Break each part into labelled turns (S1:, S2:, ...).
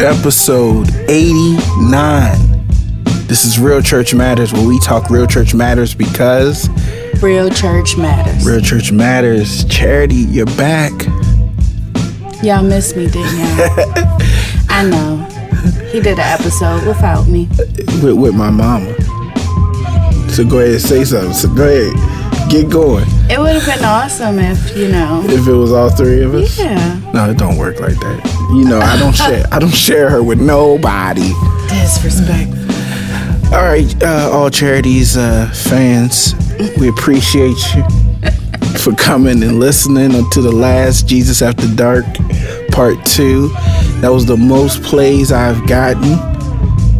S1: episode 89. This is Real Church Matters, where we talk Real Church Matters because
S2: Real church matters.
S1: Real Church Matters. Charity, you're back.
S2: Y'all missed me, didn't y'all? I know. He did an episode without me.
S1: with, with my mama. So go ahead and say something. So go ahead, get going.
S2: It would have been awesome if, you know.
S1: If it was all three of us.
S2: Yeah.
S1: No, it don't work like that. You know, I don't share. I don't share her with nobody.
S2: Disrespect.
S1: All right, uh, all charities uh, fans, we appreciate you for coming and listening to the last Jesus After Dark Part Two. That was the most plays I've gotten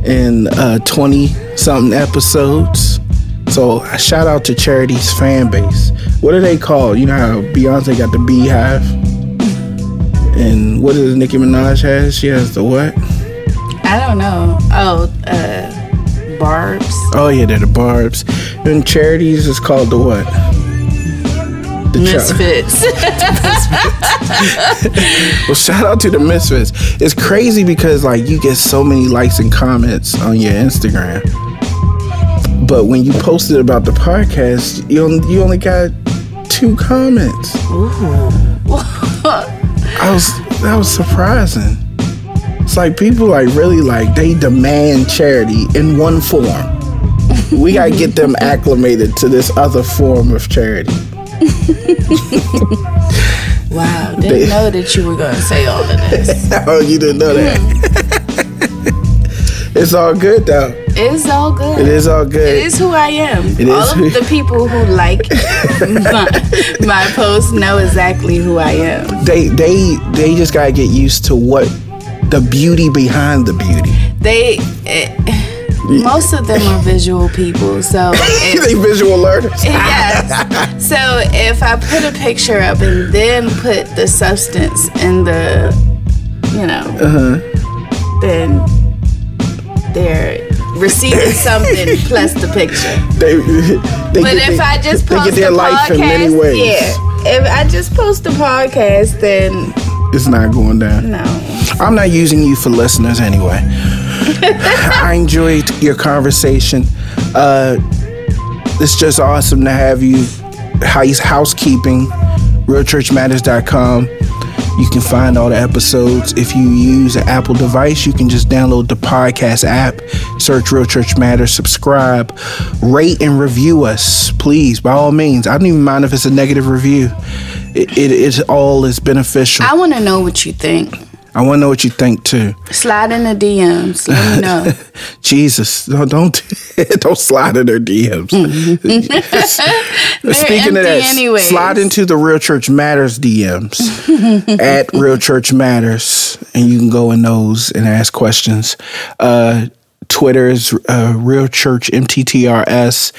S1: in twenty something episodes. So a shout out to Charity's fan base. What are they called? You know how Beyonce got the BeyHive, and what does Nicki Minaj has? She has the what?
S2: I don't know. Oh, uh, Barbs.
S1: Oh yeah, they're the Barbs. And Charities is called the what? The
S2: Misfits.
S1: well, shout out to the Misfits. It's crazy because like you get so many likes and comments on your Instagram, but when you posted about the podcast, you only, you only got two comments. I was that was surprising. It's like people like really like they demand charity in one form. We gotta get them acclimated to this other form of charity.
S2: wow. Didn't know that you were going to say all of this.
S1: oh, you didn't know that. Mm-hmm. It's all good though.
S2: It's all good.
S1: It is all good.
S2: It is who I am.
S1: It
S2: All
S1: is
S2: of the people who like my, my posts know exactly who I am.
S1: They they they just gotta get used to what the beauty behind the beauty.
S2: They, eh, most of them are visual people, so if,
S1: they visual learners.
S2: yes. So if I put a picture up and then put the substance in the, you know,
S1: Uh-huh.
S2: then they're receiving something plus the picture.
S1: They, they
S2: But if
S1: their-
S2: I just
S1: they
S2: post
S1: get their
S2: a
S1: life
S2: podcast,
S1: in many ways.
S2: yeah. If I just post a podcast, then
S1: It's not going down.
S2: no.
S1: I'm not using you for listeners anyway. I enjoyed your conversation. Uh, it's just awesome to have you. House housekeeping, realchurchmatters.com. You can find all the episodes. If you use an Apple device, you can just download the podcast app, search Real Church Matters, subscribe, rate and review us, please, by all means. I don't even mind if it's a negative review. It, it, it all is beneficial.
S2: I want to know what you think.
S1: I want to know what you think too.
S2: Slide in the DMs. Let me know.
S1: Jesus, don't don't, don't slide in their DMs. Speaking of that,
S2: anyways.
S1: slide into the Real Church Matters DMs at Real Church Matters, and you can go in those and ask questions. Uh, Twitter is uh, Real Church MTTRS.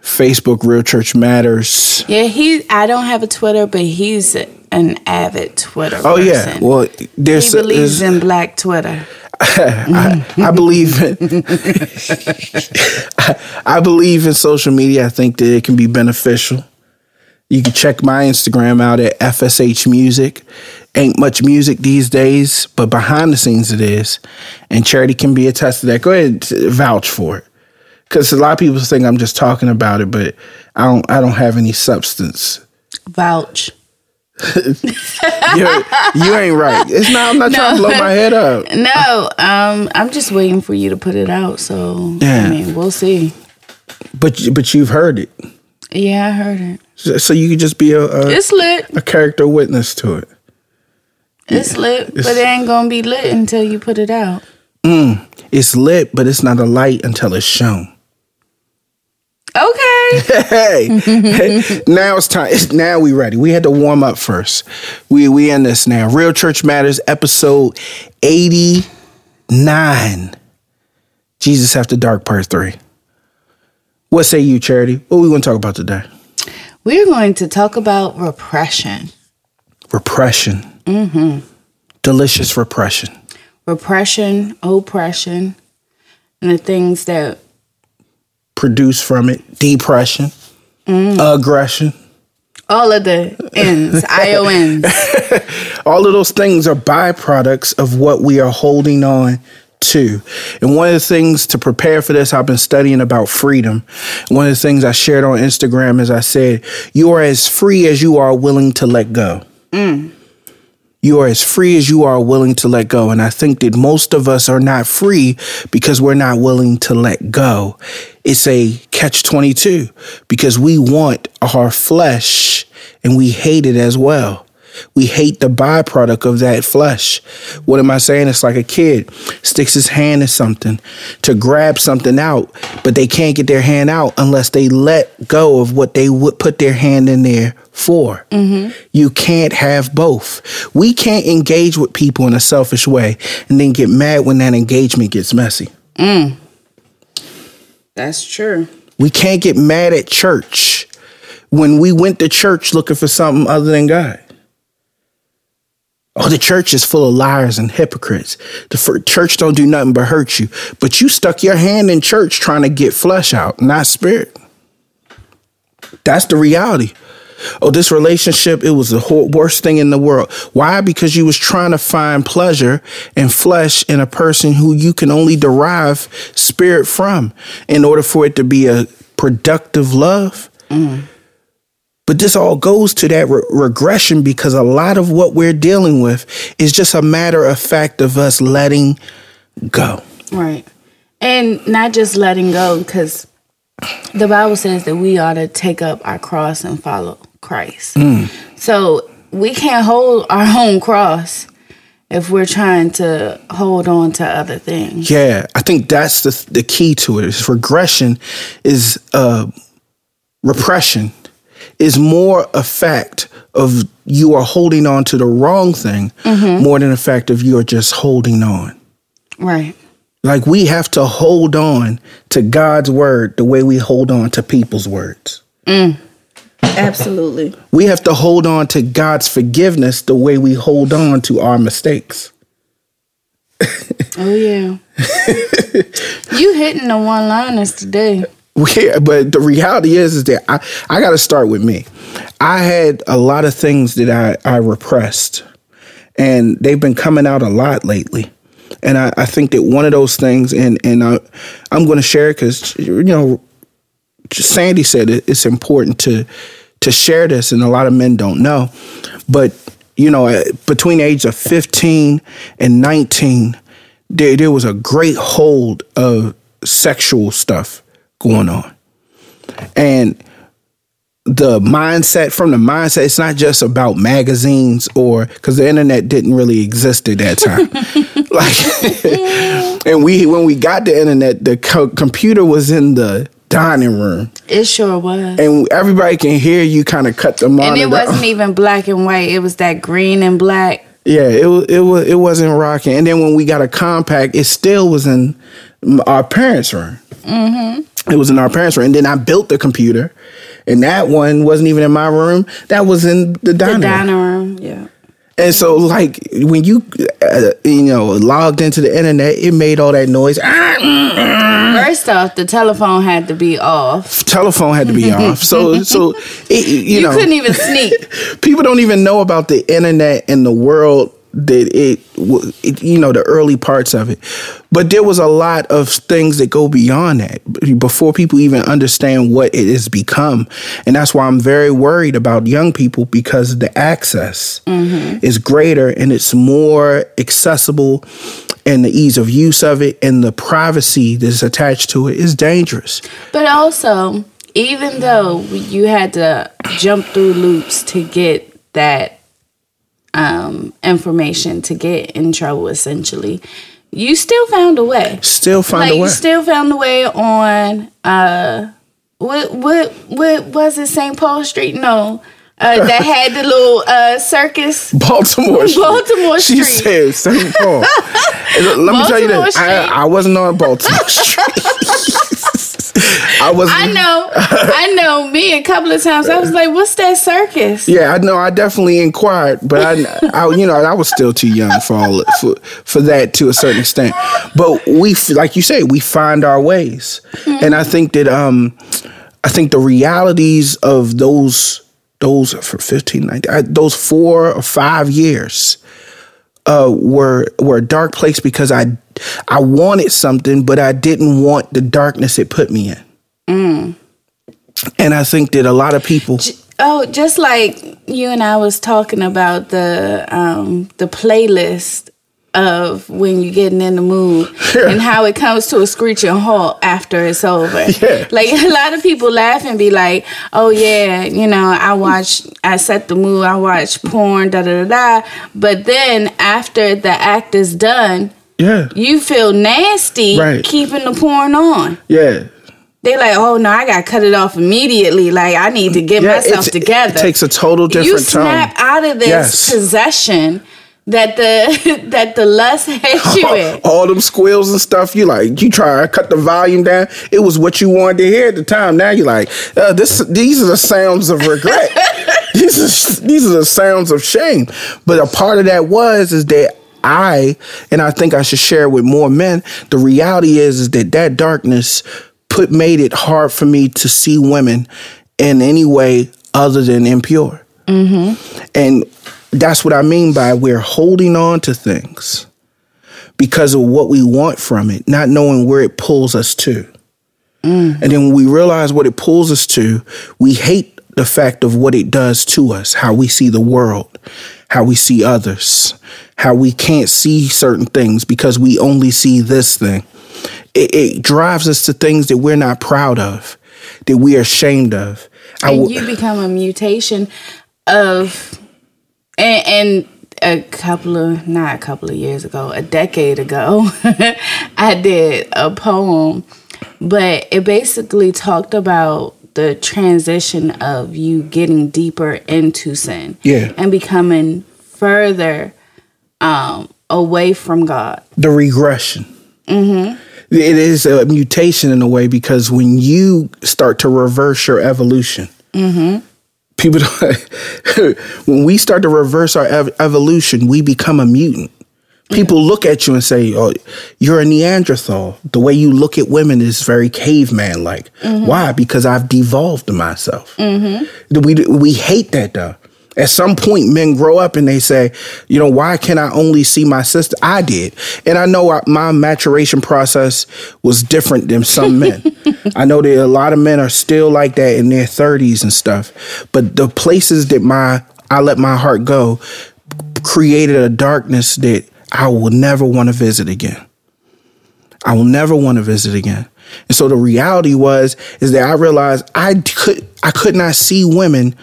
S1: Facebook Real Church Matters.
S2: Yeah, he. I don't have a Twitter, but he's an avid Twitter.
S1: Oh yeah,
S2: person.
S1: well
S2: he believes
S1: there's
S2: in Black Twitter.
S1: I, I believe in I believe in social media. I think that it can be beneficial. You can check my Instagram out at FSH Music. Ain't much music these days, but behind the scenes it is. And Charity can be attest to that. Go ahead and vouch for it. Cause a lot of people think I'm just talking about it, but I don't I don't have any substance.
S2: Vouch.
S1: You, you ain't right. It's not I'm not trying to blow my head up.
S2: No, um, I'm just waiting for you to put it out. So
S1: Yeah.
S2: I mean, we'll see.
S1: But but you've heard it.
S2: Yeah, I heard it.
S1: So so you could just be a, a
S2: It's lit.
S1: a character witness to it.
S2: It's lit, but it ain't gonna be lit until you put it out.
S1: Mm, It's lit, but it's not a light until it's shown.
S2: Okay.
S1: Hey, now it's time. It's, now we ready. We had to warm up first. We we in this now. Real Church Matters, episode eighty nine. Jesus After Dark, part three. What say you, Charity? What we going to talk about today?
S2: We're going to talk about repression.
S1: Repression. Mm-hmm. Delicious repression.
S2: Repression, oppression, and the things that
S1: Produce from it depression, aggression.
S2: All of the ends, IONs.
S1: All of those things are byproducts of what we are holding on to. And one of the things to prepare for this, I've been studying about freedom. One of the things I shared on Instagram is I said, You are as free as you are willing to let go. Mm. You are as free as you are willing to let go. And I think that most of us are not free because we're not willing to let go. It's a catch 22 because we want our flesh and we hate it as well. We hate the byproduct of that flesh. What am I saying? It's like a kid sticks his hand in something to grab something out, but they can't get their hand out unless they let go of what they would put their hand in there for. Mm-hmm. You can't have both. We can't engage with people in a selfish way and then get mad when that engagement gets messy. Mm.
S2: That's true.
S1: We can't get mad at church when we went to church looking for something other than God. Oh, the church is full of liars and hypocrites. The church don't do nothing but hurt you. But you stuck your hand in church trying to get flesh out, not spirit. That's the reality. Oh, this relationship, it was the worst thing in the world. Why? Because you was trying to find pleasure and flesh in a person who you can only derive spirit from in order for it to be a productive love. Mm. But this all goes to that re- regression because a lot of what we're dealing with is just a matter of fact of us letting go.
S2: Right. And not just letting go, because the Bible says that we ought to take up our cross and follow Christ. So we can't hold our own cross if we're trying to hold on to other things.
S1: Yeah, I think that's the the key to it. Is regression is uh, repression is more a fact of you are holding on to the wrong thing mm-hmm. more than a fact of you are just holding on.
S2: Right.
S1: Like we have to hold on to God's word the way we hold on to people's words. Mm.
S2: Absolutely.
S1: We have to hold on to God's forgiveness the way we hold on to our mistakes.
S2: Oh yeah. you hitting the one liners today.
S1: Yeah, but the reality is, is that I, I got to start with me. I had a lot of things that I, I repressed, and they've been coming out a lot lately. And I, I think that one of those things, and and I, I'm going to share because you know, Sandy said it, it's important to to share this, and a lot of men don't know. But you know, between the age of 15 and 19, there there was a great hold of sexual stuff going on. And the mindset from the mindset, it's not just about magazines or because the internet didn't really exist at that time. like, and we when we got the internet, the co- computer was in the dining room,
S2: It sure was.
S1: and everybody can hear you kind of cut the monitor.
S2: And it wasn't even black and white. It was that green and black.
S1: Yeah, it was it was it wasn't rocking. And then when we got a Compaq, it still was in our parents' room. Mm-hmm. It was in our parents' room. And then I built the computer, and that one wasn't even in my room. That was in the
S2: The
S1: dining room.
S2: dining room. Yeah.
S1: And so, like when you uh, you know logged into the internet, it made all that noise. Ah, mm, mm.
S2: First off, the telephone had to be off.
S1: Telephone had to be off. So so it, you,
S2: You,
S1: know
S2: couldn't even sneak.
S1: people don't even know about the internet and the world that it, it you know the early parts of it. But there was a lot of things that go beyond that before people even understand what it has become. And that's why i'm very worried about young people because the access mm-hmm. is greater and it's more accessible and the ease of use of it and the privacy that's attached to it is dangerous.
S2: But also, even though you had to jump through loops to get that um, information to get in trouble, essentially, you still found a way.
S1: still find
S2: like
S1: a way
S2: you still found a way on uh, what what what was it? St. Paul Street? No. Uh, that had the little uh, circus.
S1: Baltimore Street.
S2: Baltimore
S1: She
S2: Street.
S1: said St. Paul. Let me tell you this. I, I wasn't on Baltimore Street. I was.
S2: I know, I know. Me a couple of times, I was like, "What's that circus?"
S1: Yeah, I know. I definitely inquired, but I, I, you know, I was still too young for all for for that to a certain extent. But we, like you say, we find our ways, and I think that um, I think the realities of those those for 15, 19, those four or five years uh, were were a dark place because I I wanted something, but I didn't want the darkness it put me in.
S2: Mm.
S1: And I think that a lot of people.
S2: Oh, just like you and I was talking about the um, the playlist of when you're getting in the mood
S1: Yeah.
S2: and how it comes to a screeching halt after it's over.
S1: Yeah.
S2: Like a lot of people laugh and be like, "Oh yeah, you know, I watch, I set the mood, I watch porn, da da da da." But then after the act is done,
S1: Yeah,
S2: you feel nasty
S1: Right.
S2: keeping the porn on.
S1: yeah,
S2: They like, "Oh no, I got to cut it off immediately. Like I need to get
S1: yeah.
S2: myself together."
S1: It takes a total different
S2: you
S1: tone.
S2: snap out of this
S1: Yes.
S2: possession that the that the lust has you in.
S1: all them squeals and stuff. You like you try to cut the volume down. It was what you wanted to hear at the time. Now you're like, uh, this. These are the sounds of regret. these are these are the sounds of shame. But a part of that was is that I and I think I should share with more men. The reality is is that that darkness put made it hard for me to see women in any way other than impure. And that's what I mean by we're holding on to things because of what we want from it, not knowing where it pulls us to. Mm. And then when we realize what it pulls us to, we hate the fact of what it does to us, how we see the world, how we see others, how we can't see certain things because we only see this thing. It, it drives us to things that we're not proud of, that we are ashamed of.
S2: And
S1: w-
S2: you become a mutation of and, and a couple of not a couple of years ago a decade ago i did a poem but it basically talked about the transition of you getting deeper into sin
S1: Yeah.
S2: and becoming further um away from god
S1: the regression. Mm-hmm. It is a mutation in a way because when you start to reverse your evolution, people don't, when we start to reverse our ev- evolution, we become a mutant. People look at you and say, "Oh, you're a Neanderthal." The way you look at women is very caveman like. Mm-hmm. Why? Because I've devolved myself. Mm-hmm. We we hate that though. At some point, men grow up and they say, you know, why can I only see my sister? I did. And I know I- my maturation process was different than some men. I know that a lot of men are still like that in their 30s and stuff. But the places that my I let my heart go created a darkness that I will never want to visit again. I will never want to visit again. And so the reality was is that I realized I could I could not see women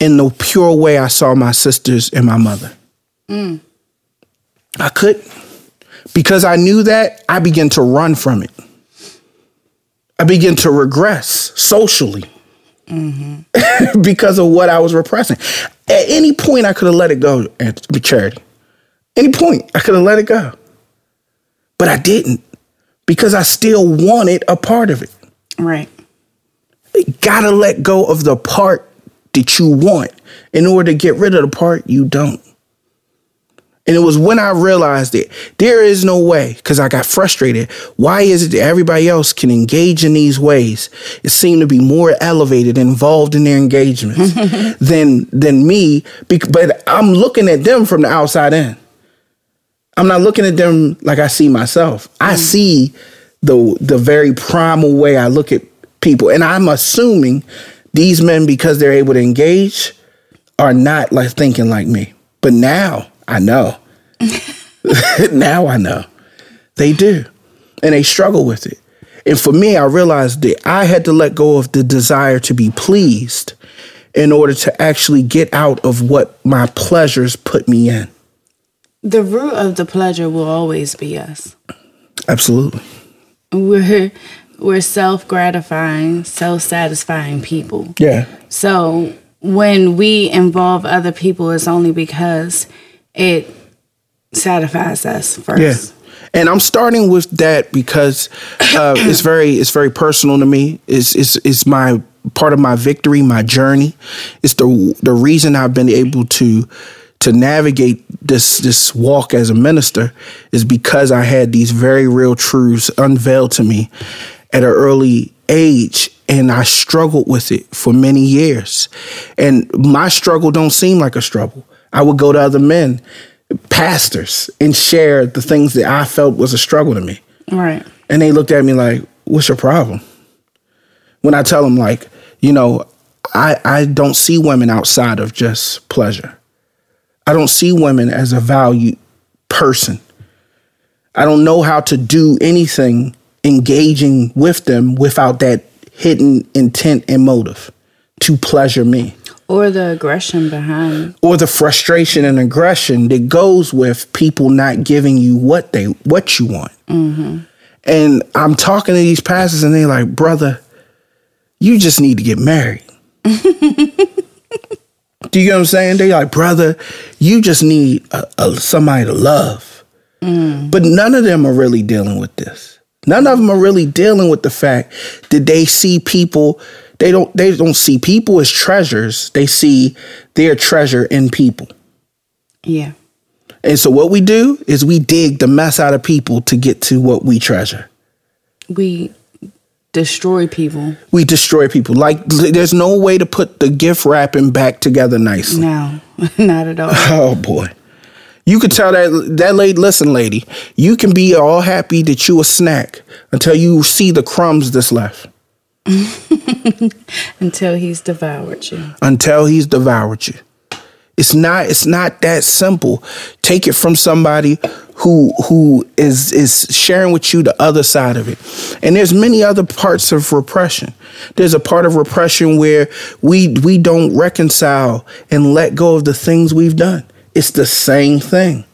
S1: in the pure way I saw my sisters and my mother. I couldn't. Because I knew that, I began to run from it. I began to regress socially because of what I was repressing. At any point, I could have let it go at charity. Any point, I could have let it go. But I didn't because I still wanted a part of it.
S2: right
S1: gotta let go of the part that you want in order to get rid of the part you don't. And it was when I realized it, there is no way, because I got frustrated. Why is it that everybody else can engage in these ways? It seemed to be more elevated, involved in their engagements than than me. But I'm looking at them from the outside in. I'm not looking at them like I see myself. I mm. see the the very primal way I look at people, and I'm assuming these men, because they're able to engage, are not like thinking like me. But now I know. now I know they do, and they struggle with it. And for me, I realized that I had to let go of the desire to be pleased in order to actually get out of what my pleasures put me in.
S2: the root of the pleasure will always be us
S1: Absolutely.
S2: we're we're self-gratifying self-satisfying people
S1: Yeah.
S2: So when we involve other people, it's only because it satisfies us first.
S1: Yeah. And I'm starting with that because uh, it's very it's very personal to me. It's it's it's my part of my victory, my journey. It's the the reason I've been able to to navigate this this walk as a minister is because I had these very real truths unveiled to me at an early age and I struggled with it for many years. And my struggle don't seem like a struggle. I would go to other men, pastors, and share the things that I felt was a struggle to me.
S2: Right.
S1: And they looked at me like, "What's your problem?" When I tell them like, you know, I I don't see women outside of just pleasure. I don't see women as a valued person. I don't know how to do anything engaging with them without that hidden intent and motive to pleasure me.
S2: Or the aggression behind.
S1: Or the frustration and aggression that goes with people not giving you what they what you want. Mm-hmm. And I'm talking to these pastors, and they're like, "Brother, you just need to get married." Do you get what I'm saying? They like, brother, you just need a, a, somebody to love. Mm. But none of them are really dealing with this. None of them are really dealing with the fact that they see people. They don't. They don't see people as treasures. They see their treasure in people.
S2: Yeah.
S1: And so what we do is we dig the mess out of people to get to what we treasure.
S2: We destroy people.
S1: We destroy people. Like there's no way to put the gift wrapping back together nicely.
S2: No, not at all.
S1: Oh boy. You could tell that that lady, listen, lady, you can be all happy to chew a snack until you see the crumbs that's left.
S2: until he's devoured you.
S1: Until he's devoured you. It's not it's not that simple. Take it from somebody who who is is sharing with you the other side of it. And there's many other parts of repression. There's a part of repression where we we don't reconcile and let go of the things we've done. It's the same thing.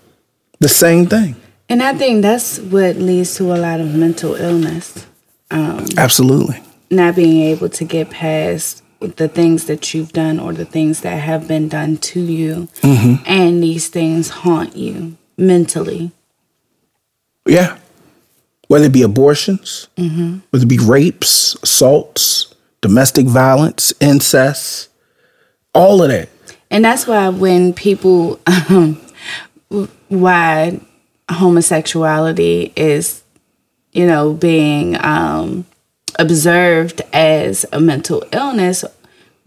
S1: The same thing.
S2: And I think that's what leads to a lot of mental illness.
S1: Um, Absolutely.
S2: Not being able to get past the things that you've done or the things that have been done to you. Mm-hmm. And these things haunt you mentally.
S1: Yeah. Whether it be abortions, mm-hmm. whether it be rapes, assaults, domestic violence, incest, all of that.
S2: And that's why when people, um, why homosexuality is, you know, being um, observed as a mental illness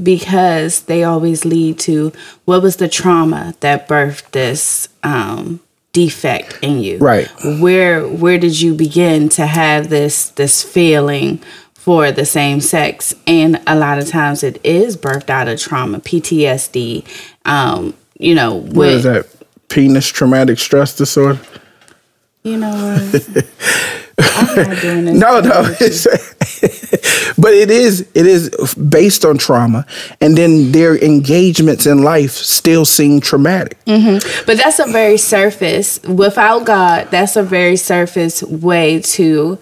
S2: because they always lead to what was the trauma that birthed this um, defect in you?
S1: Right.
S2: Where where did you begin to have this this feeling for the same sex and a lot of times it is birthed out of trauma ptsd um you know
S1: with, what is that penis traumatic stress disorder
S2: you know what I'm not doing this
S1: no no but it is it is based on trauma, and then their engagements in life still seem traumatic.
S2: Mm-hmm. But that's a very surface. Without God, that's a very surface way to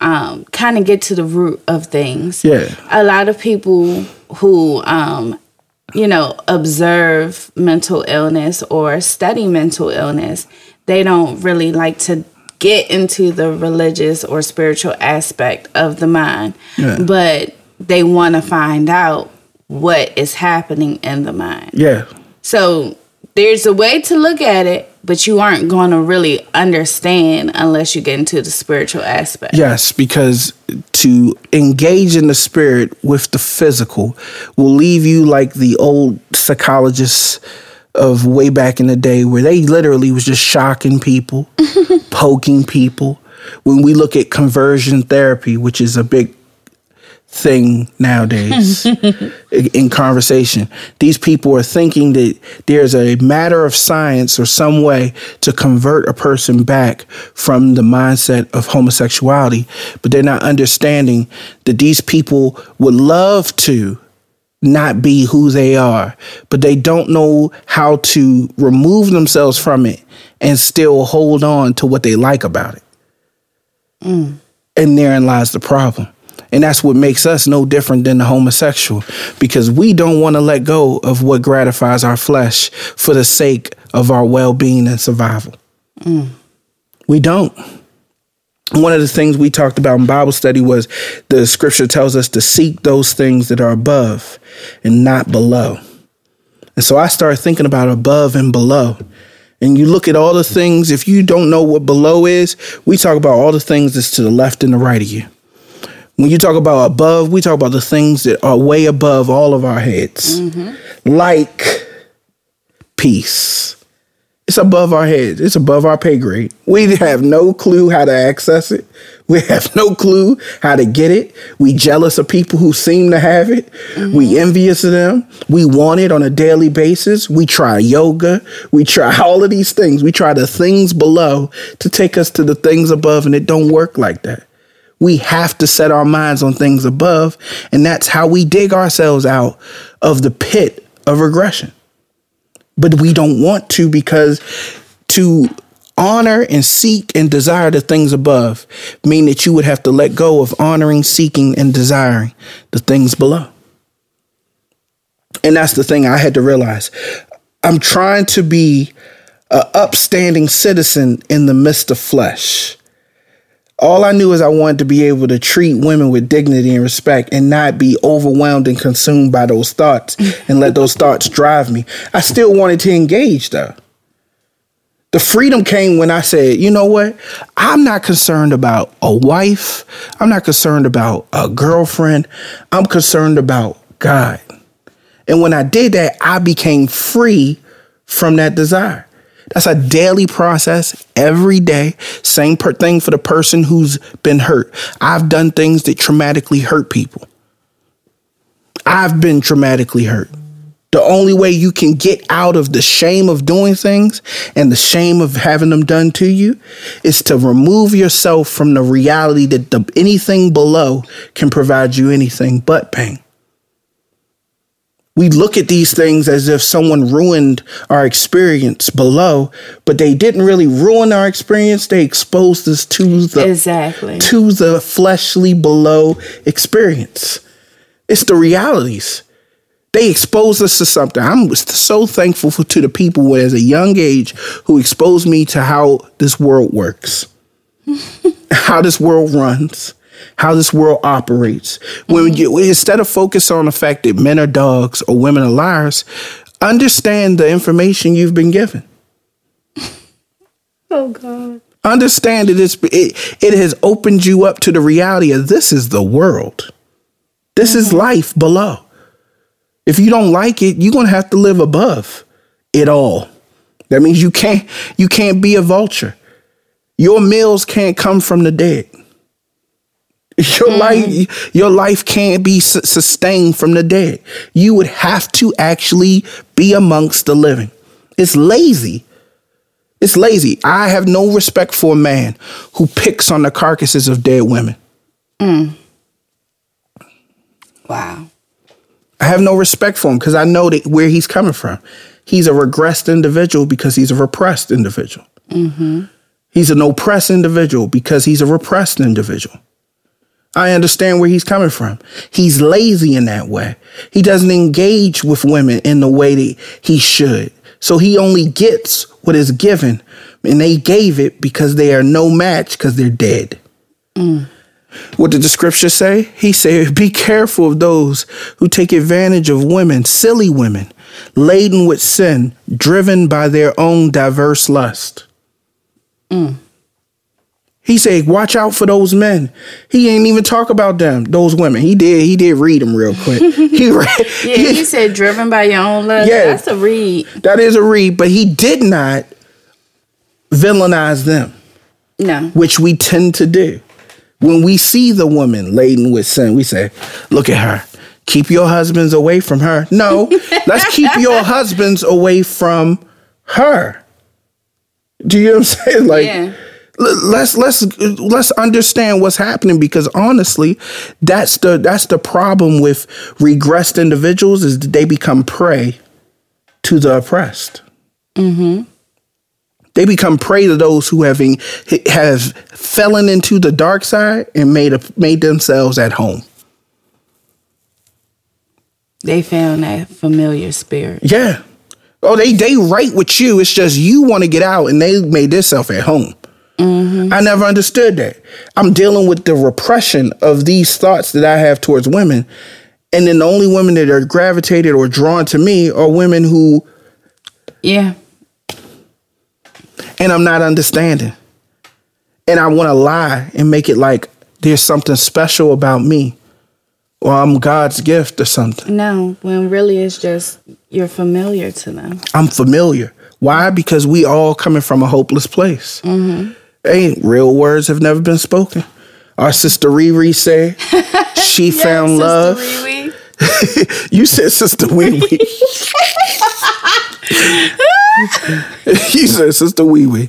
S2: um, kind of get to the root of things.
S1: Yeah,
S2: a lot of people who um, you know observe mental illness or study mental illness, they don't really like to get into the religious or spiritual aspect of the mind, yeah. but they want to find out what is happening in the mind.
S1: Yeah.
S2: So there's a way to look at it, but you aren't going to really understand unless you get into the spiritual aspect.
S1: Yes, because to engage in the spirit with the physical will leave you like the old psychologists of way back in the day where they literally was just shocking people, poking people. When we look at conversion therapy, which is a big thing nowadays in conversation. These people are thinking that there's a matter of science or some way to convert a person back from the mindset of homosexuality, but they're not understanding that these people would love to not be who they are, but they don't know how to remove themselves from it and still hold on to what they like about it. Mm. And therein lies the problem. And that's what makes us no different than the homosexual because we don't want to let go of what gratifies our flesh for the sake of our well being and survival. Mm. We don't one of the things we talked about in Bible study was the scripture tells us to seek those things that are above and not below. And so I started thinking about above and below. And you look at all the things, if you don't know what below is, we talk about all the things that's to the left and the right of you. When you talk about above, we talk about the things that are way above all of our heads, mm-hmm. like peace. It's above our heads. It's above our pay grade. We have no clue how to access it. We have no clue how to get it. We jealous of people who seem to have it. Mm-hmm. We envious of them. We want it on a daily basis. We try yoga. We try all of these things. We try the things below to take us to the things above, and it don't work like that. We have to set our minds on things above, and that's how we dig ourselves out of the pit of regression but we don't want to because to honor and seek and desire the things above mean that you would have to let go of honoring, seeking, and desiring the things below. And that's the thing I had to realize. I'm trying to be an upstanding citizen in the midst of flesh. All I knew is I wanted to be able to treat women with dignity and respect and not be overwhelmed and consumed by those thoughts and let those thoughts drive me. I still wanted to engage though. The freedom came when I said, you know what? I'm not concerned about a wife. I'm not concerned about a girlfriend. I'm concerned about God. And when I did that, I became free from that desire. That's a daily process every day. Same per- thing for the person who's been hurt. I've done things that traumatically hurt people. I've been traumatically hurt. The only way you can get out of the shame of doing things and the shame of having them done to you is to remove yourself from the reality that the, anything below can provide you anything but pain we look at these things as if someone ruined our experience below, but they didn't really ruin our experience. They exposed us to the
S2: Exactly.
S1: to the fleshly below experience. It's the realities. They exposed us to something. I'm so thankful for, to the people as a young age, who exposed me to how this world works, how this world runs, how this world operates. When mm-hmm. you instead of focus on the fact that men are dogs or women are liars, understand the information you've been given.
S2: Oh God.
S1: Understand that it's, it, it has opened you up to the reality of this is the world. This is mm-hmm. life below. If you don't like it, you're gonna have to live above it all. That means you can't you can't be a vulture. Your meals can't come from the dead. Your mm. life your life can't be su- sustained from the dead. You would have to actually be amongst the living. It's lazy. It's lazy. I have no respect for a man who picks on the carcasses of dead women. Mm.
S2: Wow.
S1: I have no respect for him because I know that where he's coming from. He's a regressed individual because he's a repressed individual. Mm-hmm. He's an oppressed individual because he's a repressed individual. I understand where he's coming from. He's lazy in that way. He doesn't engage with women in the way that he should. So he only gets what is given, and they gave it because they are no match because they're dead. What did the scripture say? He said, Be careful of those who take advantage of women, silly women, laden with sin, driven by their own diverse lust. Mm. He said, Watch out for those men. He ain't even talk about them, those women. He did, he did read them real quick. he read,
S2: Yeah, he said driven by your own love.
S1: Yeah.
S2: That's a read.
S1: that is a read, but he did not villainize them.
S2: No.
S1: which we tend to do. When we see the woman laden with sin, we say, Look at her. Keep your husbands away from her. No, let's keep your husbands away from her. Do you know what I'm saying? Like,
S2: Yeah.
S1: Let's let's let's understand what's happening because honestly, that's the that's the problem with regressed individuals is that they become prey to the oppressed. Mm-hmm. They become prey to those who having have fallen into the dark side and made a, made themselves at home.
S2: They found that familiar spirit.
S1: Yeah. Oh, they they right with you. It's just you want to get out, and they made themselves at home. I never understood that. I'm dealing with the repression of these thoughts that I have towards women, and then the only women that are gravitated or drawn to me are women who,
S2: Yeah.
S1: and I'm not understanding, and I want to lie and make it like there's something special about me or I'm God's gift or something.
S2: No, when really it's just you're familiar to them.
S1: I'm familiar. Why? Because we all coming from a hopeless place. Mm-hmm. Ain't real words have never been spoken. Our sister Riri said she
S2: Yes,
S1: found
S2: Sister
S1: love.
S2: Riri.
S1: You said sister Wee Wee. you said sister Wee Wee.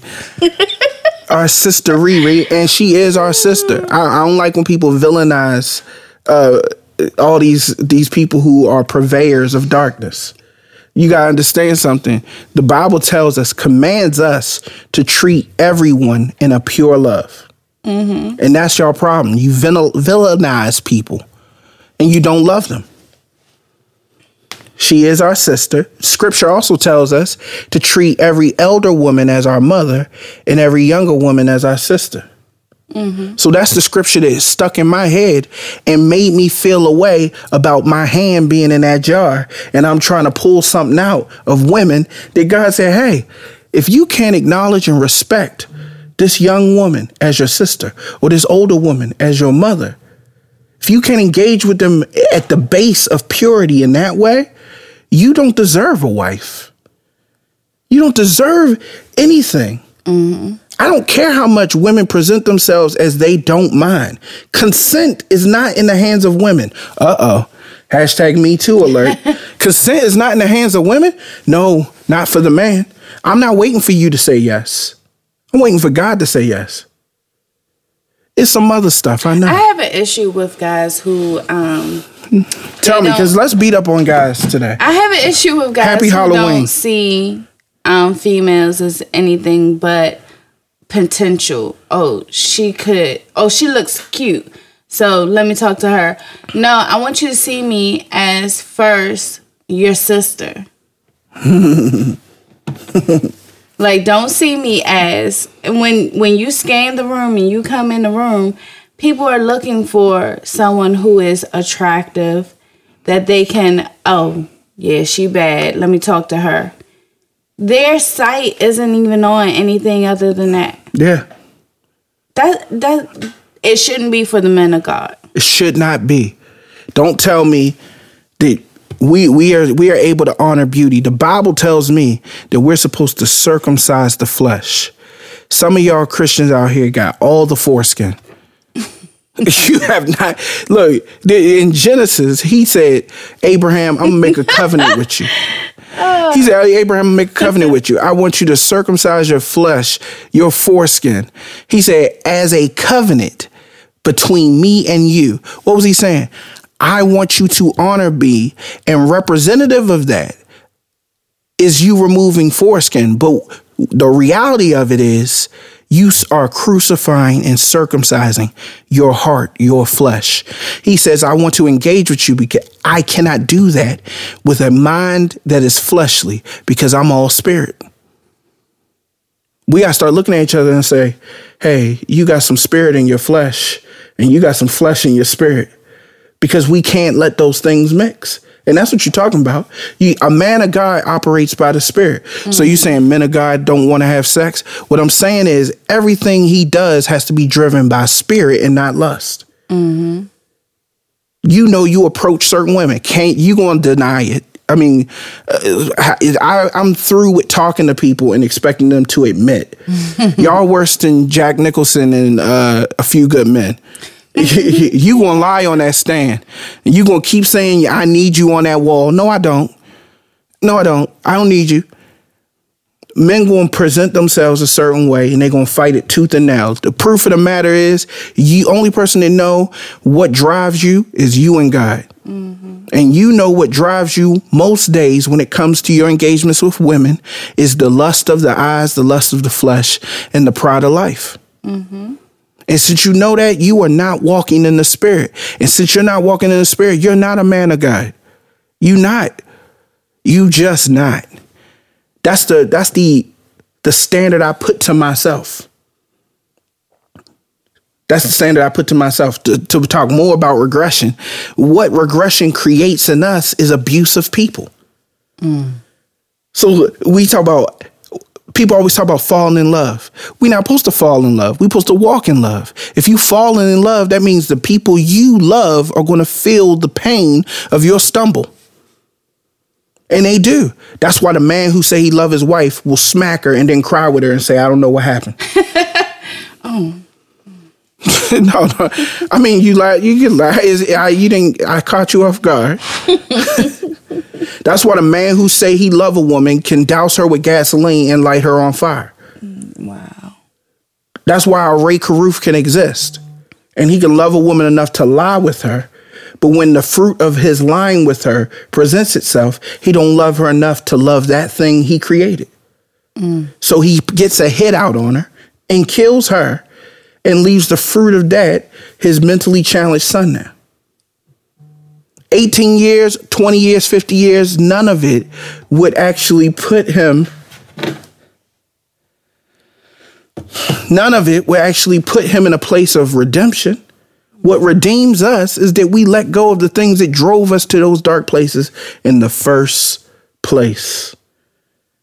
S1: Our sister Riri, and she is our sister. I, I don't like when people villainize uh, all these these people who are purveyors of darkness. You gotta understand something. The Bible tells us, commands us to treat everyone in a pure love, mm-hmm. and that's your problem. You villainize people, and you don't love them. She is our sister. Scripture also tells us to treat every elder woman as our mother and every younger woman as our sister. Mm-hmm. So that's the scripture that stuck in my head and made me feel a way about my hand being in that jar. And I'm trying to pull something out of women that God said, hey, if you can't acknowledge and respect this young woman as your sister or this older woman as your mother, if you can't engage with them at the base of purity in that way, you don't deserve a wife. You don't deserve anything. Mm-hmm. I don't care how much women present themselves as they don't mind. Consent is not in the hands of women. Uh oh. Hashtag me too alert. Consent is not in the hands of women. No, not for the man. I'm not waiting for you to say yes. I'm waiting for God to say yes. It's some other stuff, I know.
S2: I have an issue with guys who um
S1: Tell me, because let's beat up on guys today.
S2: I have an issue with guys
S1: Happy
S2: who
S1: Halloween.
S2: don't see um, females as anything but potential. Oh, she could. Oh, she looks cute. So let me talk to her. No, I want you to see me as first your sister. like, don't see me as when when you scan the room and you come in the room, people are looking for someone who is attractive that they can. Oh, yeah, she bad. Let me talk to her. Their sight isn't even on anything other than that.
S1: Yeah.
S2: That that it shouldn't be for the men of God.
S1: It should not be. Don't tell me that we we are we are able to honor beauty. The Bible tells me that we're supposed to circumcise the flesh. Some of y'all Christians out here got all the foreskin. you have not look in Genesis. He said, "Abraham, I'm gonna make a covenant with you." He said, Abraham, make a covenant with you. I want you to circumcise your flesh, your foreskin." He said, "As a covenant between me and you." What was he saying? I want you to honor me, and representative of that is you removing foreskin. But the reality of it is, you are crucifying and circumcising your heart, your flesh. He says, I want to engage with you because I cannot do that with a mind that is fleshly because I'm all spirit. We got to start looking at each other and say, hey, you got some spirit in your flesh and you got some flesh in your spirit because we can't let those things mix. And that's what you're talking about. You, a man of God operates by the Spirit. So you saying men of God don't want to have sex? What I'm saying is everything he does has to be driven by spirit and not lust. You know, you approach certain women. Can't you going to deny it? I mean, uh, I, I'm through with talking to people and expecting them to admit. Y'all worse than Jack Nicholson and uh, a few good men. you gonna lie on that stand. And you gonna keep saying I need you on that wall. No, I don't. No, I don't. I don't need you. Men gonna present themselves a certain way and they gonna fight it tooth and nail. The proof of the matter is, you only person that know what drives you is you and God. Mm-hmm. And you know what drives you most days when it comes to your engagements with women is the lust of the eyes, the lust of the flesh, and the pride of life. Mm-hmm. And since you know that, you are not walking in the spirit. And since you're not walking in the spirit, you're not a man of God. You not. You just not. That's the that's the the standard I put to myself. That's the standard I put to myself to, to talk more about regression. What regression creates in us is abuse of people. Mm. So we talk about people always talk about falling in love. We're not supposed to fall in love. We're supposed to walk in love. If you falling in love, that means the people you love are going to feel the pain of your stumble. And they do. That's why the man who say he love his wife will smack her and then cry with her and say, "I don't know what happened." oh. no, no. I mean, you lie. You can lie. Is I you didn't? I caught you off guard. That's why a man who say he love a woman can douse her with gasoline and light her on fire.
S2: Wow.
S1: That's why a Rae Carruth can exist, and he can love a woman enough to lie with her. But when the fruit of his lying with her presents itself, he don't love her enough to love that thing he created. Mm. So he gets a hit out on her and kills her and leaves the fruit of that his mentally challenged son now. 18 years, 20 years, 50 years, none of it would actually put him, none of it would actually put him in a place of redemption. What redeems us is that we let go of the things that drove us to those dark places in the first place.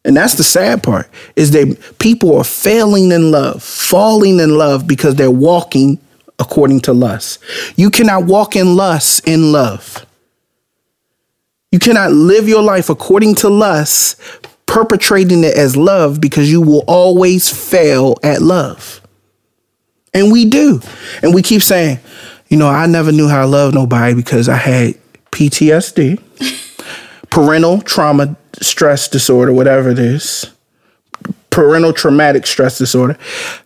S1: And that's the sad part is that people are failing in love, falling in love because they're walking according to lust. You cannot walk in lust in love. You cannot live your life according to lust, perpetrating it as love because you will always fail at love. And we do. And we keep saying, you know, I never knew how to love nobody because I had PTSD, parental trauma stress disorder, whatever it is, parental traumatic stress disorder.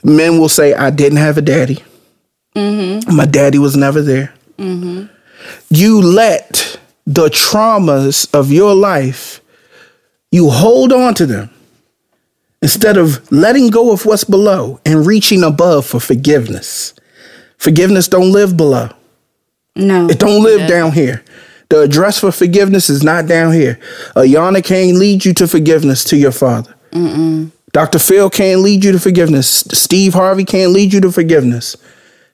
S1: Men will say, I didn't have a daddy. Mm-hmm. My daddy was never there. Mm-hmm. You let the traumas of your life, you hold on to them instead of letting go of what's below and reaching above for forgiveness. Forgiveness don't live below.
S2: No.
S1: It don't live down here. The address for forgiveness is not down here. Iyanla can't lead you to forgiveness to your father. Mm-mm. Dr. Phil can't lead you to forgiveness. Steve Harvey can't lead you to forgiveness.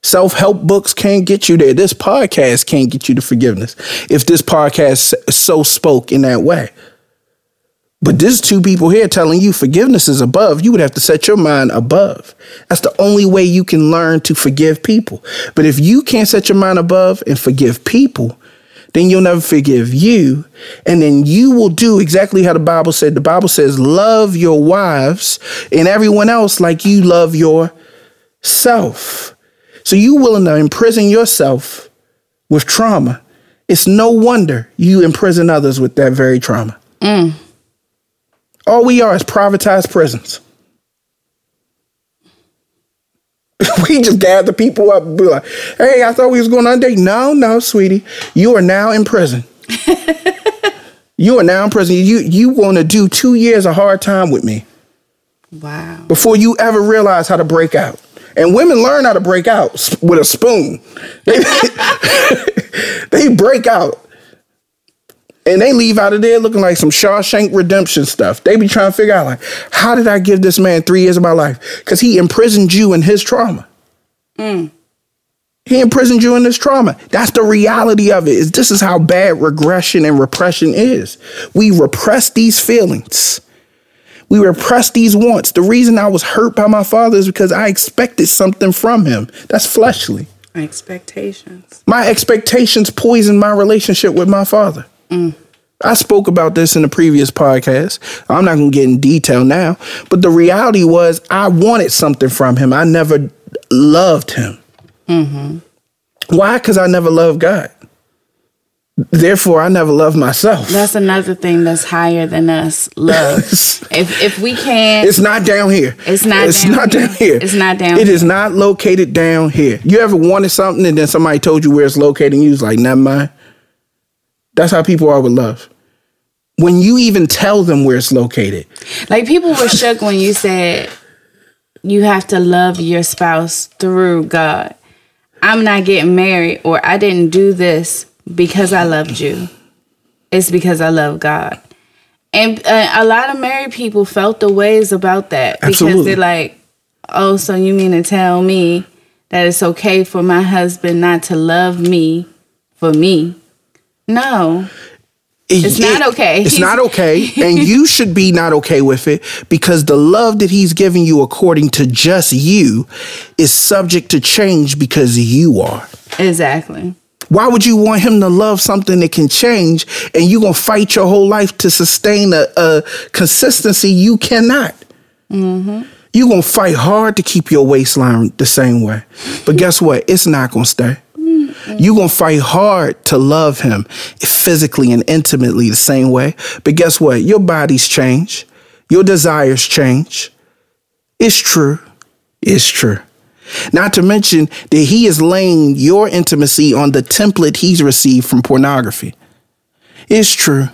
S1: Self help books can't get you there. This podcast can't get you to forgiveness if this podcast so spoke in that way. But there's two people here telling you forgiveness is above. You would have to set your mind above. That's the only way you can learn to forgive people. But if you can't set your mind above and forgive people, then you'll never forgive you. And then you will do exactly how the Bible said. The Bible says, love your wives and everyone else like you love yourself. So you willing to imprison yourself with trauma. It's no wonder you imprison others with that very trauma. Mm. All we are is privatized prisons. we just gather people up and be like, hey, I thought we was going on a date. No, no, sweetie. You are now in prison. you are now in prison. You you want to do two years of hard time with me.
S2: Wow.
S1: Before you ever realize how to break out. And women learn how to break out with a spoon. They, they break out. And they leave out of there looking like some Shawshank Redemption stuff. They be trying to figure out, like, how did I give this man three years of my life? Because he imprisoned you in his trauma. Mm. He imprisoned you in this trauma. That's the reality of it. Is this is how bad regression and repression is. We repress these feelings. We repress these wants. The reason I was hurt by my father is because I expected something from him. That's fleshly.
S2: Expectations.
S1: My expectations poisoned my relationship with my father. Mm. I spoke about this in the previous podcast. I'm not going to get in detail now, but the reality was I wanted something from him. I never loved him. Mm-hmm. Why? Because I never loved God. Therefore, I never loved myself.
S2: That's another thing that's higher than us. Love. if if we can't,
S1: it's not down here.
S2: It's not.
S1: It's
S2: down
S1: not
S2: here.
S1: down here.
S2: It's not down.
S1: It
S2: here.
S1: is not located down here. You ever wanted something and then somebody told you where it's located and you was like, never mind. That's how people are with love. When you even tell them where it's located.
S2: Like people were shook when you said you have to love your spouse through God. I'm not getting married or I didn't do this because I loved you. It's because I love God. And uh, a lot of married people felt the ways about that because
S1: Absolutely.
S2: they're like, "Oh, so you mean to tell me that it's okay for my husband not to love me for me?" No. It's not okay.
S1: It's not okay. and you should be not okay with it because the love that he's giving you according to just you is subject to change because you are.
S2: Exactly.
S1: Why would you want him to love something that can change and you're gonna fight your whole life to sustain a, a consistency you cannot? Mm-hmm. You're gonna fight hard to keep your waistline the same way. But guess what? It's not gonna stay. You gonna fight hard to love him physically and intimately the same way. But guess what? Your bodies change. Your desires change. It's true. It's true. Not to mention that he is laying your intimacy on the template he's received from pornography. It's true.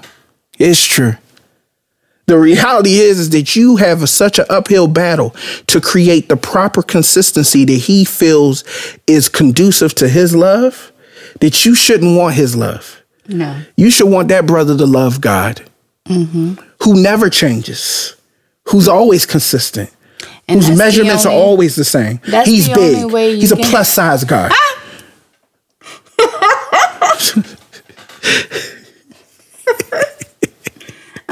S1: It's true. The reality is, is that you have a, such an uphill battle to create the proper consistency that he feels is conducive to his love that you shouldn't want his love.
S2: No.
S1: You should want that brother to love God, mm-hmm. who never changes, who's always consistent,
S2: And
S1: whose measurements
S2: only-
S1: are always the same. He's
S2: the
S1: big.
S2: only way you
S1: He's a plus size guy. Ah!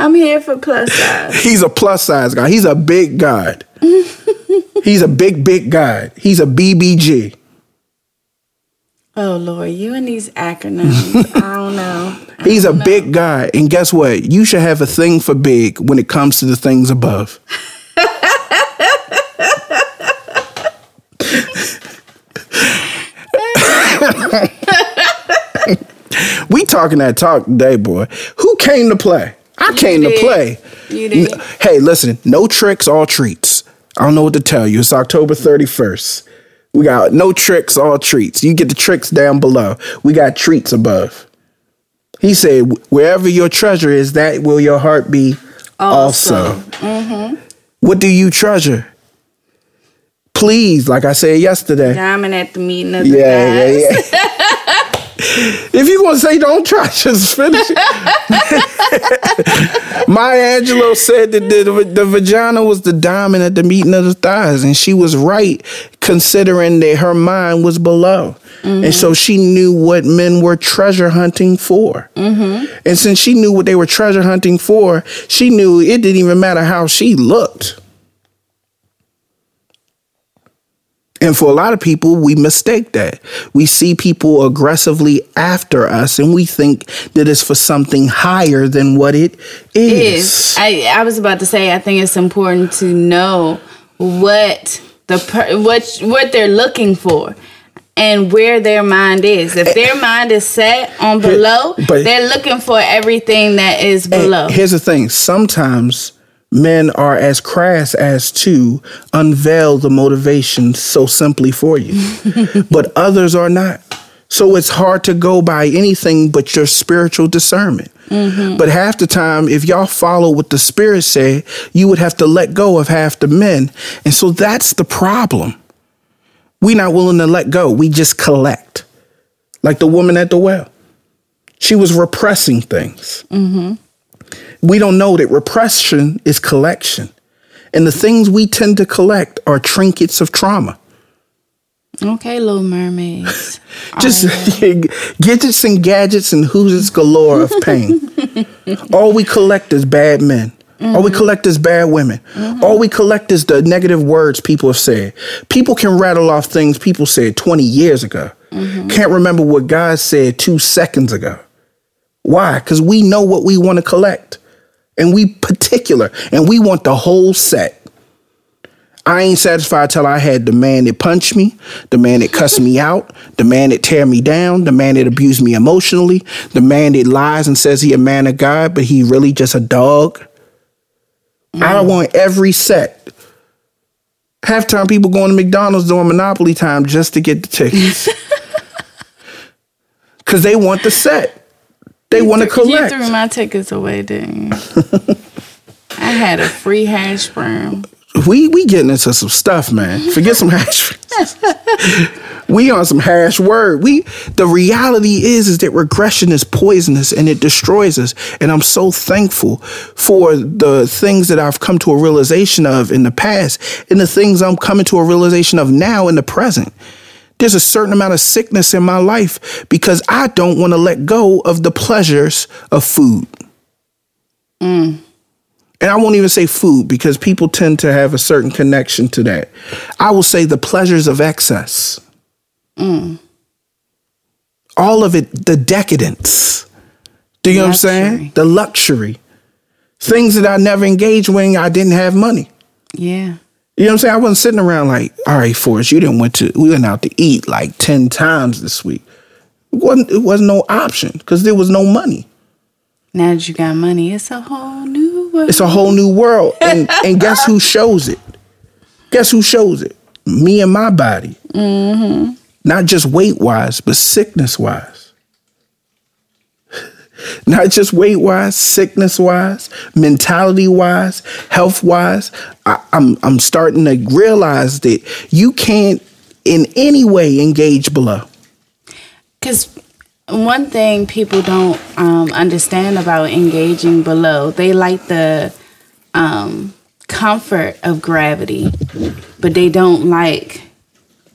S2: I'm here for plus size.
S1: He's a plus size guy. He's a big God. He's a big, big God. He's a BBG.
S2: Oh Lord, you and these acronyms. I don't know. I
S1: He's a
S2: don't know.
S1: big guy. And guess what? You should have a thing for big when it comes to the things above. we talking that talk today, boy. Who came to play? I came to play.
S2: You did.
S1: Hey, listen, no tricks, all treats. I don't know what to tell you. It's October 31st. We got no tricks, all treats. You get the tricks down below. We got treats above. He said, wherever your treasure is, that will your heart be also.
S2: Also. Mm-hmm.
S1: What do you treasure? Please, like I said yesterday.
S2: Diamond at the meeting of the
S1: Yeah, yeah,
S2: guys.
S1: yeah. if you gonna say don't try, just finish it. Maya Angelou said that the, the vagina was the diamond at the meeting of the thighs, and she was right, considering that her mind was below, and so mm-hmm. she knew what men were treasure hunting for. Mm-hmm. And since she knew what they were treasure hunting for, she knew it didn't even matter how she looked. And for a lot of people, we mistake that. We see people aggressively after us and we think that it's for something higher than what it is.
S2: is. I, I was about to say I think it's important to know what the per, what what they're looking for and where their mind is. If their mind is set on below,
S1: but-
S2: they're looking for everything that is below.
S1: Here's the thing sometimes men are as crass as to unveil the motivation so simply for you, but others are not. So it's hard to go by anything but your spiritual discernment. Mm-hmm. But half the time, if y'all follow what the spirit say, you would have to let go of half the men. And so that's the problem. We're not willing to let go. We just collect. Like the woman at the well. She was repressing things. Mm-hmm. We don't know that repression is collection. And the things we tend to collect are trinkets of trauma.
S2: Okay, Little Mermaids.
S1: Just gadgets and gadgets and who's galore of pain. All we collect is bad men. All we mm-hmm. collect is bad women. Mm-hmm. All we collect is the negative words people have said. People can rattle off things people said 20 years ago. Mm-hmm. Can't remember what God said two seconds ago. Why? Because we know what we want to collect. And we particular. And we want the whole set. I ain't satisfied till I had the man that punched me, the man that cussed me out, the man that tear me down, the man that abused me emotionally, the man that lies and says he a man of God, but he really just a dog. I mm. want every set. Half time people going to McDonald's during Monopoly time just to get the tickets. Cause they want the set. They want to
S2: You
S1: collect.
S2: threw my tickets away, didn't you? I had a free hash brown.
S1: we we getting into some stuff, man. Forget some hash. we on some hash word. We the reality is is that regression is poisonous and it destroys us. And I'm so thankful for the things that I've come to a realization of in the past and the things I'm coming to a realization of now in the present. There's a certain amount of sickness in my life because I don't want to let go of the pleasures of food. And I won't even say food because people tend to have a certain connection to that. I will say the pleasures of excess. All of it, the decadence. Do you know what I'm saying? The luxury. Things that I never engaged when I didn't have money.
S2: Yeah.
S1: You know what I'm saying? I wasn't sitting around like, all right, Forrest, you didn't went to we went out to eat like 10 times this week. It wasn't it wasn't no option because there was no money.
S2: Now that you got money, it's a whole new world.
S1: It's a whole new world. And and guess who shows it? Guess who shows it? Me and my body. Mm-hmm. Not just weight wise, but sickness wise. Not just weight wise, sickness wise, mentality wise, health wise. I, I'm I'm starting to realize that you can't in any way engage below.
S2: Because one thing people don't um, understand about engaging below, they like the um, comfort of gravity, but they don't like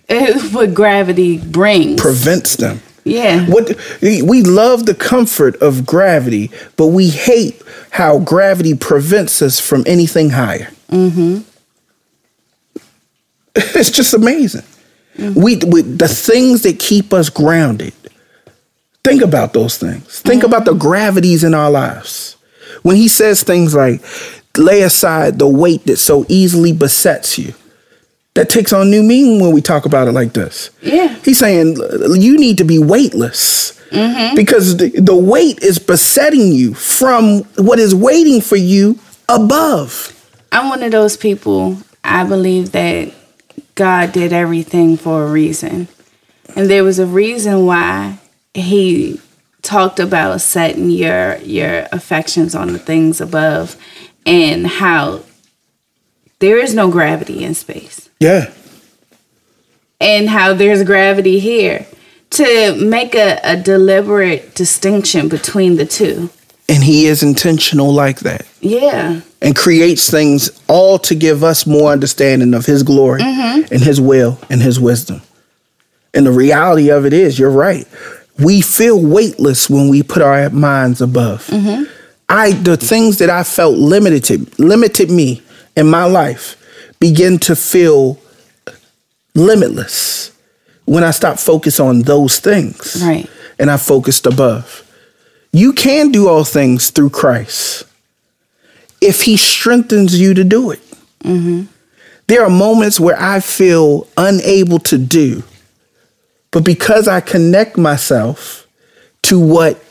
S2: what gravity brings.
S1: Prevents them.
S2: Yeah.
S1: What we love the comfort of gravity, but we hate how gravity prevents us from anything higher. Mm-hmm. It's just amazing. We, we the things that keep us grounded. Think about those things. Think about the gravities in our lives. When he says things like, "Lay aside the weight that so easily besets you," that takes on new meaning when we talk about it like this.
S2: Yeah.
S1: He's saying you need to be weightless mm-hmm. because the, the weight is besetting you from what is waiting for you above.
S2: I'm one of those people. I believe that God did everything for a reason. And there was a reason why he talked about setting your your affections on the things above and how there is no gravity in space
S1: Yeah.
S2: and how there's gravity here to make a, a deliberate distinction between the two.
S1: And he is intentional like that
S2: Yeah.
S1: and creates things all to give us more understanding of his glory mm-hmm. and his will and his wisdom. And the reality of it is, you're right. We feel weightless when we put our minds above. Mm-hmm. I the things that I felt limited limited me in my life begin to feel limitless when I stop focus on those things.
S2: Right.
S1: And I focused above. You can do all things through Christ if he strengthens you to do it. Mm-hmm. There are moments where I feel unable to do, but because I connect myself to what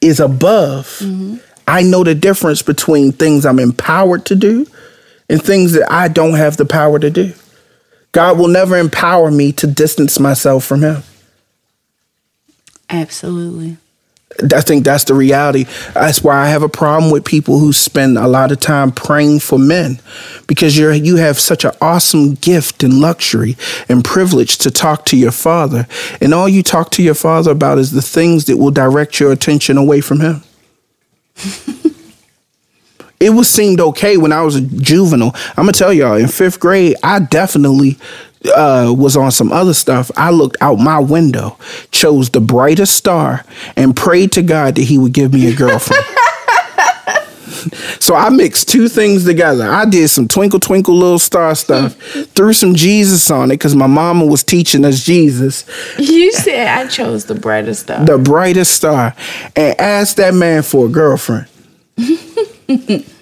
S1: is above, mm-hmm. I know the difference between things I'm empowered to do and things that I don't have the power to do. God will never empower me to distance myself from him.
S2: Absolutely.
S1: I think that's the reality. That's why I have a problem with people who spend a lot of time praying for men, because you're you have such an awesome gift and luxury and privilege to talk to your father, and all you talk to your father about is the things that will direct your attention away from him. it was seemed okay when I was a juvenile. I'm gonna tell y'all in fifth grade, I definitely uh, was on some other stuff. I looked out my window, chose the brightest star, and prayed to God that He would give me a girlfriend. so I mixed two things together. I did some twinkle twinkle little star stuff, threw some Jesus on it because my mama was teaching us Jesus,
S2: You said I chose the brightest star.
S1: the brightest star, and asked that man for a girlfriend.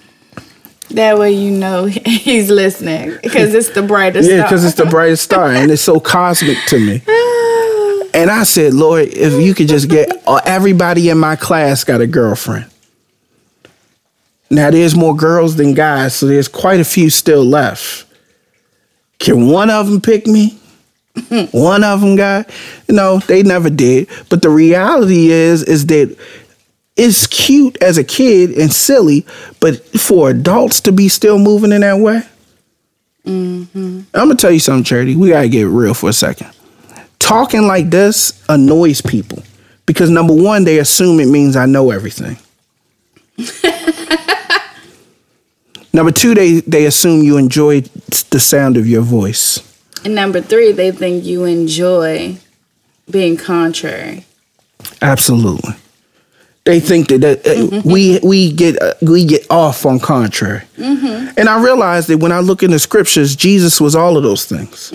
S2: That way you know he's listening because it's the brightest
S1: Yeah, because it's the brightest star and it's so cosmic to me. And I said, Lord, if you could just get uh, everybody in my class got a girlfriend. Now there's more girls than guys, so there's quite a few still left. Can one of them pick me? one of them got? No, they never did. But the reality is, is that it's cute as a kid and silly, but for adults to be still moving in that way. Mm-hmm. I'm gonna tell you something, Charity. We gotta get real for a second. Talking like this annoys people because number one, they assume it means I know everything. number two, they they assume you enjoy the sound of your voice.
S2: and number three, they think you enjoy being contrary.
S1: Absolutely. They think that, that uh, we we get uh, we get off on contrary, and I realized that when I look in the scriptures, Jesus was all of those things.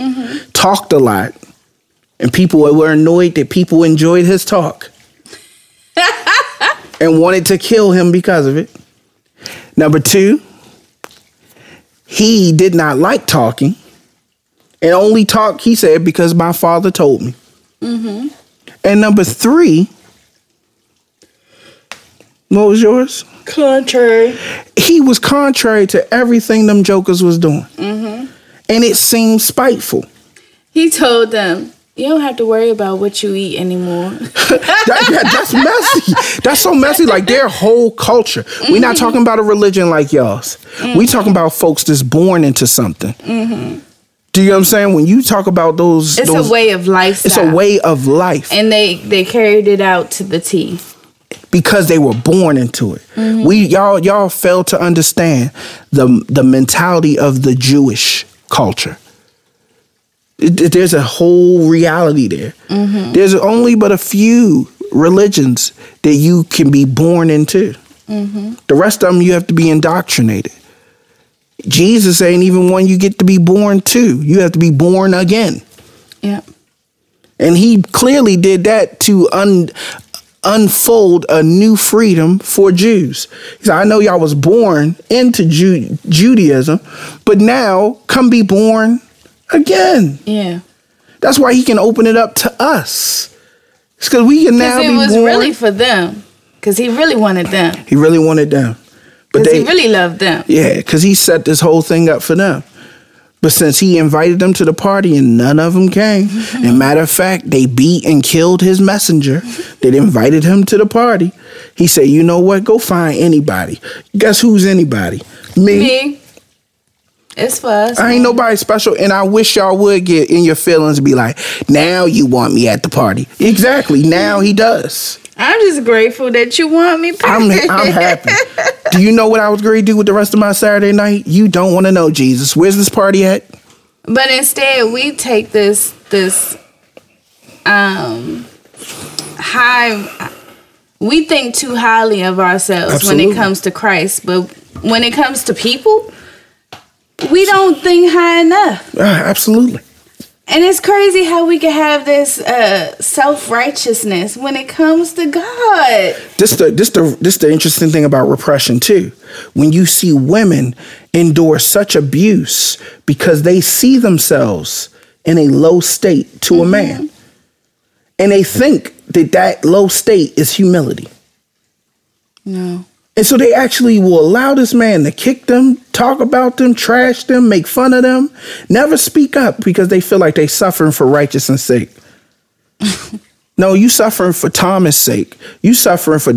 S1: Talked a lot, and people were annoyed that people enjoyed his talk, and wanted to kill him because of it. Number two, he did not like talking, and only talk he said because my father told me. And number three, what was yours?
S2: Contrary.
S1: He was contrary to everything them jokers was doing, mm-hmm. and it seemed spiteful.
S2: He told them, "You don't have to worry about what you eat anymore."
S1: That- that- that's messy. That's so messy. Like their whole culture. We're not mm-hmm. talking about a religion like y'all's. We mm-hmm. talking about folks that's born into something. Do you know what I'm saying? When you talk about those,
S2: It's
S1: those-
S2: a way of lifestyle.
S1: It's a way of life
S2: and they they carried it out to the T.
S1: because they were born into it.
S2: Mm-hmm.
S1: We y'all y'all fail to understand the the mentality of the Jewish culture. It- there's a whole reality there.
S2: Mm-hmm.
S1: There's only but a few religions that you can be born into.
S2: Mm-hmm.
S1: The rest of them you have to be indoctrinated. Jesus ain't even one you get to be born to. You have to be born again.
S2: Yeah.
S1: And he clearly did that to un, unfold a new freedom for Jews. He said, I know y'all was born into Ju- Judaism, but now come be born again.
S2: Yeah.
S1: That's why he can open it up to us. It's because we can now
S2: Because
S1: be
S2: it was
S1: born.
S2: really for them. Because he really wanted them.
S1: he really wanted them. But
S2: Because
S1: they,
S2: he really loved them.
S1: yeah, because he set this whole thing up for them. But since he invited them to the party and none of them came, mm-hmm. and matter of fact, they beat and killed his messenger mm-hmm. that invited him to the party. He said, "You know what? Go find anybody. Guess who's anybody? Me.
S2: Me. It's for us.
S1: I ain't nobody special, and I wish y'all would get in your feelings and be like, now you want me at the party. Exactly. Now he does.
S2: I'm just grateful that you want me.
S1: I'm I'm happy. Do you know what I was going to do with the rest of my Saturday night? You don't want to know, Jesus. Where's this party at?
S2: But instead, we take this this um high. We think too highly of ourselves when it comes to Christ, but when it comes to people, we don't think high enough.
S1: Ah, absolutely.
S2: And it's crazy how we can have this uh, self righteousness when it comes to God.
S1: This the this the this the interesting thing about repression too. When you see women endure such abuse because they see themselves in a low state to a man, and they think that that low state is humility,
S2: No.
S1: And so they actually will allow this man to kick them, talk about them, trash them, make fun of them, never speak up because they feel like they're suffering for righteousness' sake. No, you suffering for Thomas' sake. You suffering for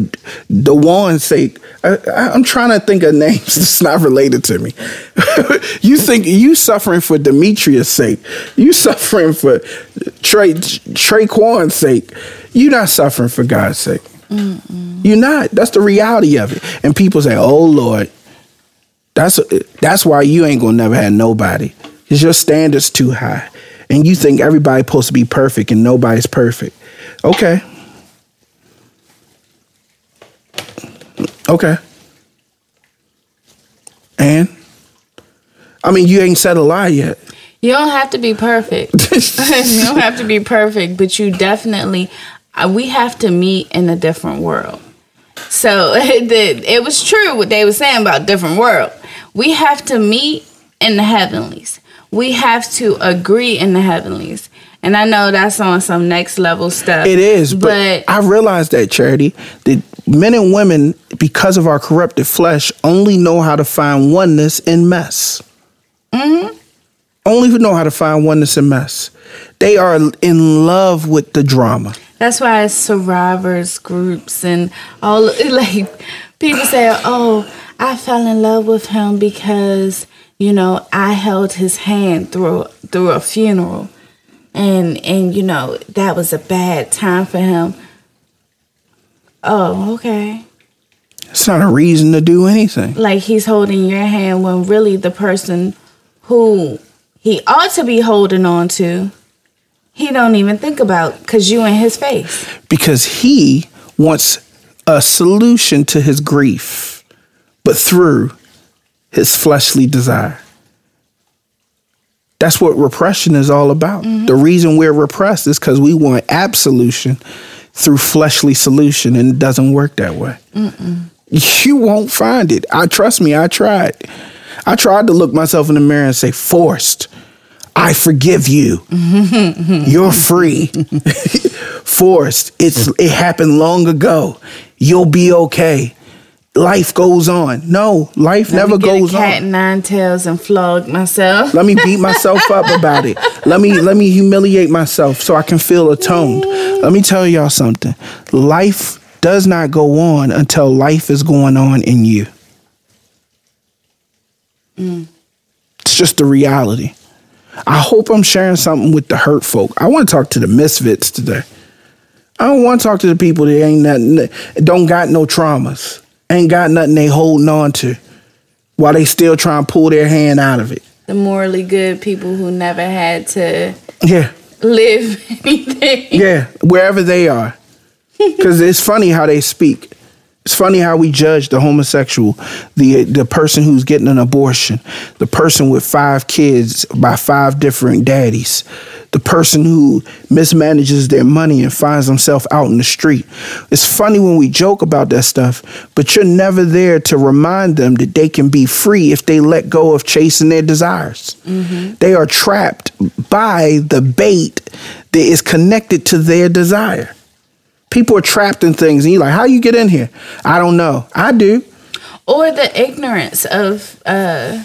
S1: Dewan's sake. I, I'm trying to think of names that's not related to me. you think you suffering for Demetrius' sake. You suffering for Trey Traquan's sake. You're not suffering for God's sake. You're not. That's the reality of it. And people say, "Oh Lord, that's that's why you ain't gonna never have nobody. Cause your standards too high, and you think everybody's supposed to be perfect and nobody's perfect." Okay. Okay. And I mean, you ain't said a lie yet.
S2: You don't have to be perfect. you don't have to be perfect, but you definitely, we have to meet in a different world. So it, it was true what they were saying about different world. We have to meet in the heavenlies. We have to agree in the heavenlies. And I know that's on some next level stuff.
S1: It is, but,
S2: but
S1: I realize that charity that men and women, because of our corrupted flesh, only know how to find oneness in mess.
S2: Mm-hmm.
S1: Only know how to find oneness in mess. They are in love with the drama.
S2: That's why it's survivors groups and all like people say, "Oh, I fell in love with him because you know I held his hand through through a funeral, and and you know that was a bad time for him." Oh, okay.
S1: It's not a reason to do anything.
S2: Like he's holding your hand when really the person who he ought to be holding on to, he don't even think about because you in his face.
S1: because he wants a solution to his grief, but through his fleshly desire. That's what repression is all about. Mm-hmm. The reason we're repressed is because we want absolution through fleshly solution, and it doesn't work that way. You won't find it. I trust me. I tried. I tried to look myself in the mirror and say, "Forrest, I forgive you. You're free." Forrest, it's it happened long ago. You'll be okay. Life goes on. No, life
S2: Let
S1: never
S2: me get
S1: goes
S2: a cat
S1: on.
S2: nine tails and flog myself.
S1: Let me beat myself up about it. Let me let me humiliate myself so I can feel atoned. Let me tell y'all something. Life does not go on until life is going on in you. Mm. It's just the reality. I hope I'm sharing something with the hurt folk. I want to talk to the misfits today. I don't want to talk to the people that ain't nothing, don't got no traumas, ain't got nothing they holding on to, while they still trying to pull their hand out of it.
S2: The morally good people who never had to
S1: Yeah,
S2: live anything.
S1: yeah, wherever they are. Because it's funny how they speak. It's funny how we judge the homosexual, the the person who's getting an abortion, the person with five kids by five different daddies, the person who mismanages their money and finds himself out in the street. It's funny when we joke about that stuff, but you're never there to remind them that they can be free if they let go of chasing their desires. Mm-hmm. They are trapped by the bait that is connected to their desire. People are trapped in things, and you're like, "How you get in here?" I don't know. I do.
S2: Or the ignorance of uh,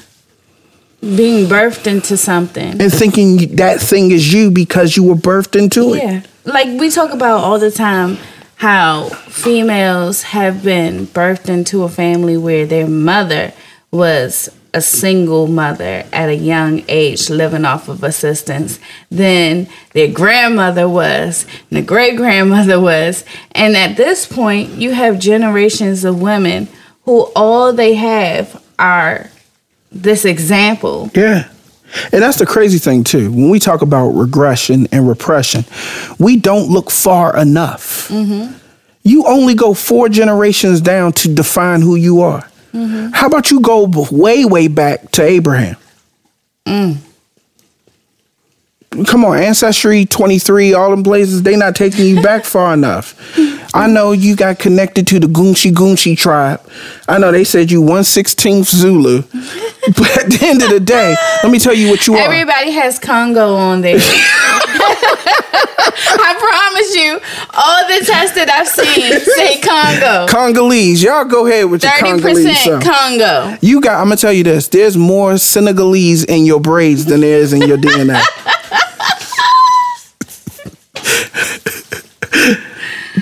S2: being birthed into something.
S1: and thinking that thing is you because you were birthed into it.
S2: Yeah. Like we talk about all the time how females have been birthed into a family where their mother was a single mother at a young age living off of assistance. Then their grandmother was, and the great grandmother was. And at this point, you have generations of women who all they have are this example.
S1: Yeah. And that's the crazy thing too. When we talk about regression and repression, we don't look far enough. Mm-hmm. You only go four generations down to define who you are. How about you go way, way back to Abraham? Mm. Come on, Ancestry 23, all them places, they not taking you back far enough. I know you got connected to the Gunshi Gunshi tribe. I know they said you 116th Zulu. But at the end of the day, let me tell you what you are.
S2: Everybody has Congo on there. I promise you, all the tests that I've seen say Congo.
S1: Congolese. Y'all go ahead with your
S2: Thirty
S1: Congolese
S2: percent
S1: stuff.
S2: Congo.
S1: You got, I'm gonna tell you this. There's more Senegalese in your braids than there is in your DNA.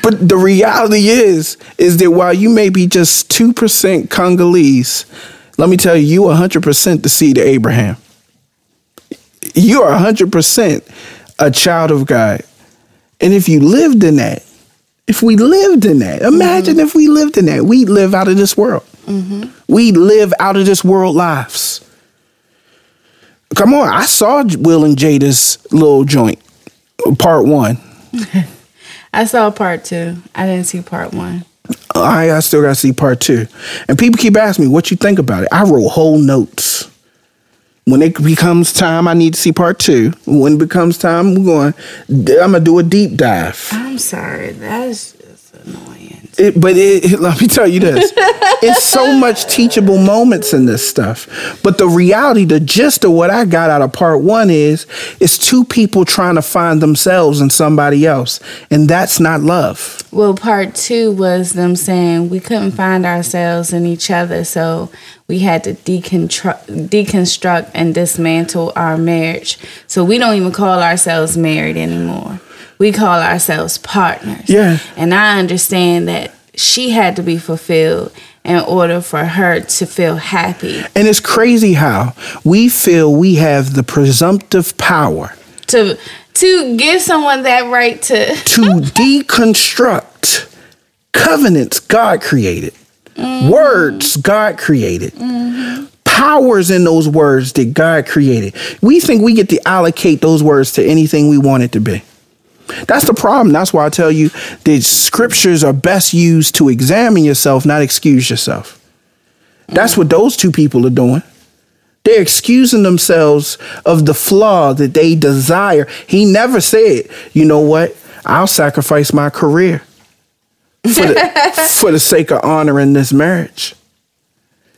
S1: But the reality is, is that while you may be just 2% Congolese, let me tell you, you 100% the seed of Abraham. You are 100% a child of God. And if you lived in that, if we lived in that, imagine if we lived in that, we'd live out of this world. Mm-hmm. We live out of this world lives. Come on, I saw Will and Jada's little joint, part one.
S2: I saw part two. I didn't see part one.
S1: I, I still got to see part two. And people keep asking me, what you think about it? I wrote whole notes. When it becomes time, I need to see part two. When it becomes time, we're going, I'm going to do a deep dive.
S2: I'm sorry. That's just annoying.
S1: It, but it, let me tell you this: it's so much teachable moments in this stuff. But the reality, the gist of what I got out of part one is, it's two people trying to find themselves in somebody else, and that's not love.
S2: Well, part two was them saying we couldn't find ourselves in each other, so we had to deconstru- deconstruct and dismantle our marriage. So we don't even call ourselves married anymore. We call ourselves partners.
S1: Yeah.
S2: And I understand that she had to be fulfilled in order for her to feel happy.
S1: And it's crazy how we feel we have the presumptive power
S2: To to give someone that right to
S1: to deconstruct covenants God created, mm. words God created, mm-hmm. powers in those words that God created. We think we get to allocate those words to anything we want it to be. That's the problem. That's why I tell you the scriptures are best used to examine yourself, not excuse yourself. That's what those two people are doing. They're excusing themselves of the flaw that they desire. He never said, you know what? I'll sacrifice my career for the, for the sake of honoring this marriage.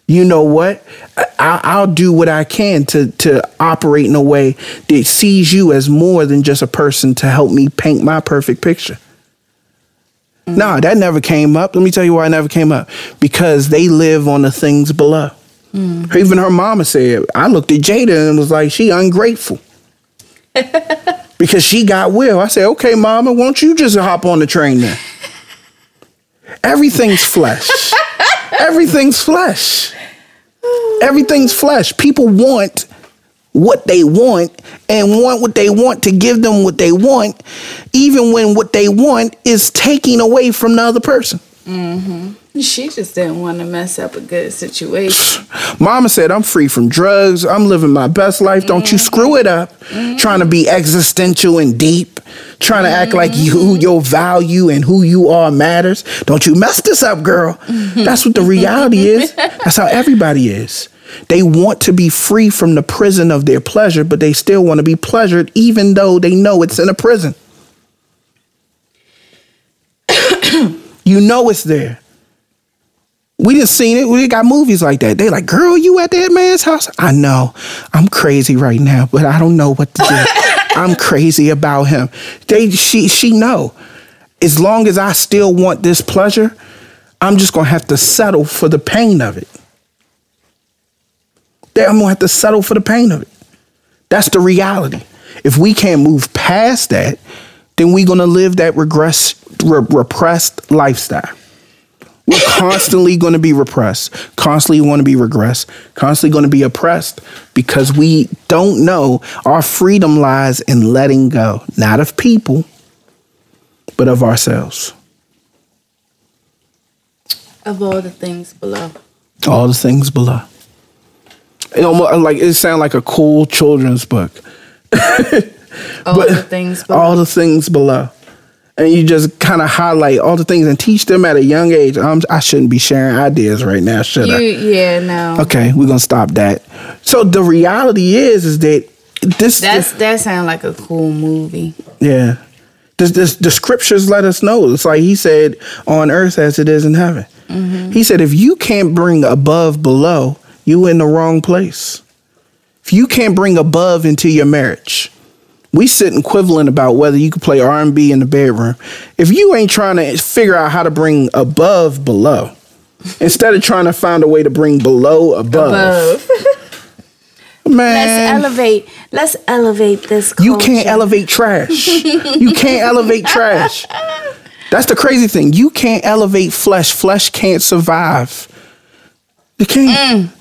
S1: You know what? I, I'll do what I can to to operate in a way that sees you as more than just a person to help me paint my perfect picture. Mm. No, that never came up. Let me tell you why it never came up. Because they live on the things below. Mm. Even her mama said, I looked at Jada and was like, she ungrateful. because she got will. I said, okay, mama, won't you just hop on the train then? Everything's flesh. Everything's flesh. Everything's flesh. People want what they want and want what they want to give them what they want, even when what they want is taking away from the other person.
S2: Mm-hmm. She just didn't want to mess up a good situation.
S1: Mama said, I'm free from drugs. I'm living my best life. Don't mm-hmm. you screw it up. Mm-hmm. Trying to be existential and deep. Trying to act like you, mm-hmm. your value and who you are matters. Don't you mess this up, girl. Mm-hmm. That's what the reality is. That's how everybody is. They want to be free from the prison of their pleasure, but they still want to be pleasured even though they know it's in a prison. you know it's there. We just seen it. We got movies like that. They like, girl, you at that man's house? I know. I'm crazy right now, but I don't know what to do. I'm crazy about him. They she she know. As long as I still want this pleasure, I'm just gonna have to settle for the pain of it. I'm gonna have to settle for the pain of it. That's the reality. If we can't move past that, then we're gonna live that regress, re- repressed lifestyle. We're constantly going to be repressed, constantly want to be regressed, constantly going to be oppressed because we don't know our freedom lies in letting go, not of people, but of ourselves.
S2: Of all the things below.
S1: All the things below. It almost uh, like it sounds like a cool children's book.
S2: all the things below.
S1: All the things below and you just kind of highlight all the things and teach them at a young age. I'm, I should not be sharing ideas right now, should
S2: you,
S1: I?
S2: Yeah, no.
S1: Okay, we're gonna stop that. So the reality is, is that this
S2: that's this, that sounds like a cool movie.
S1: Yeah, this, this the scriptures let us know. It's like he said, on earth as it is in heaven. Mm-hmm. He said, if you can't bring above below, you in the wrong place. If you can't bring above into your marriage, we sit equivalent about whether you can play R&B in the bedroom. If you ain't trying to figure out how to bring above below, instead of trying to find a way to bring below above. above.
S2: Man, let's elevate. Let's elevate this. Culture.
S1: You can't elevate trash. you can't elevate trash. That's the crazy thing. You can't elevate flesh. Flesh can't survive. It can't. Mm.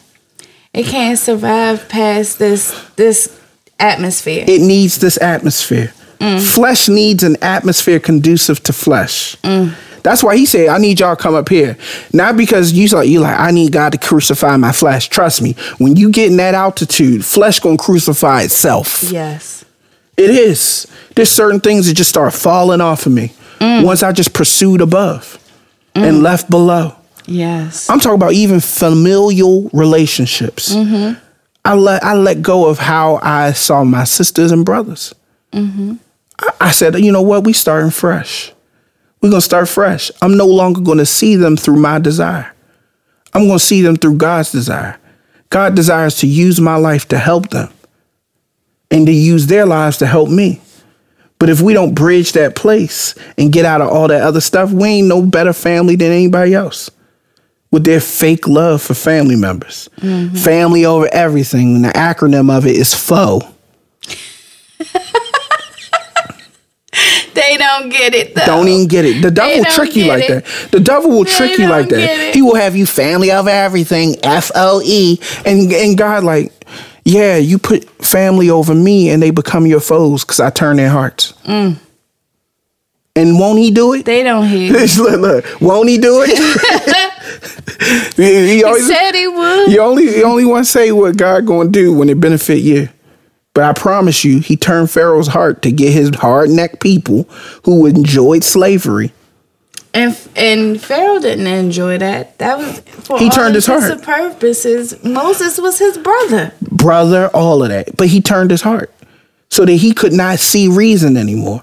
S2: It can't survive past this this atmosphere.
S1: It needs this atmosphere. Mm. Flesh needs an atmosphere conducive to flesh. Mm. That's why he said, I need y'all to come up here. Not because you like you like, I need God to crucify my flesh. Trust me, when you get in that altitude, flesh gonna crucify itself.
S2: Yes.
S1: It is. There's certain things that just start falling off of me. Mm. Once I just pursued above and mm. left below.
S2: Yes.
S1: I'm talking about even familial relationships. Mm-hmm. I let I let go of how I saw my sisters and brothers. Mm-hmm. I, I said, you know what? We starting fresh. We're gonna start fresh. I'm no longer gonna see them through my desire. I'm gonna see them through God's desire. God desires to use my life to help them and to use their lives to help me. But if we don't bridge that place and get out of all that other stuff, we ain't no better family than anybody else with their fake love for family members. Mm-hmm. Family over everything. And the acronym of it is FO.
S2: they don't get it though.
S1: Don't even get it. The devil will trick you like it. that. The devil will they trick you like that. He will have you family over everything, F O E. And and God like, yeah, you put family over me and they become your foes because I turn their hearts. Mm. And won't he do it?
S2: They don't hear.
S1: look, look, won't he do it?
S2: he, he, always, he said he would.
S1: You only, you only want to say what God going to do when it benefit you. But I promise you, he turned Pharaoh's heart to get his hard necked people who enjoyed slavery.
S2: And and Pharaoh didn't enjoy that. That was for
S1: He
S2: all
S1: turned his heart.
S2: purposes. Moses was his brother.
S1: brother, all of that. But he turned his heart so that he could not see reason anymore.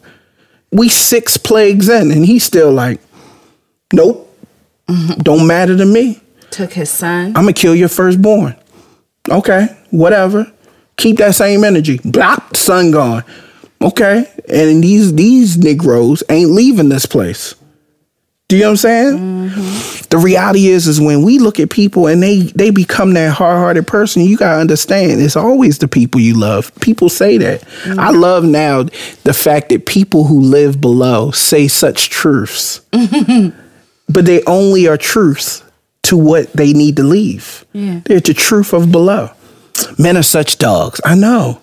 S1: We six plagues in, and he's still like, nope, don't matter to me.
S2: Took his son.
S1: I'm gonna kill your firstborn. Okay, whatever. Keep that same energy. Blop, sun gone. Okay, and these these Negroes ain't leaving this place. Do you know what I'm saying? Mm-hmm. The reality is, is when we look at people and they they become that hard hearted person, you gotta understand it's always the people you love. People say that. I mm-hmm. love now the fact that people who live below say such truths, but they only are truths to what they need to leave.
S2: Yeah.
S1: They're the truth of below. Men are such dogs. I know.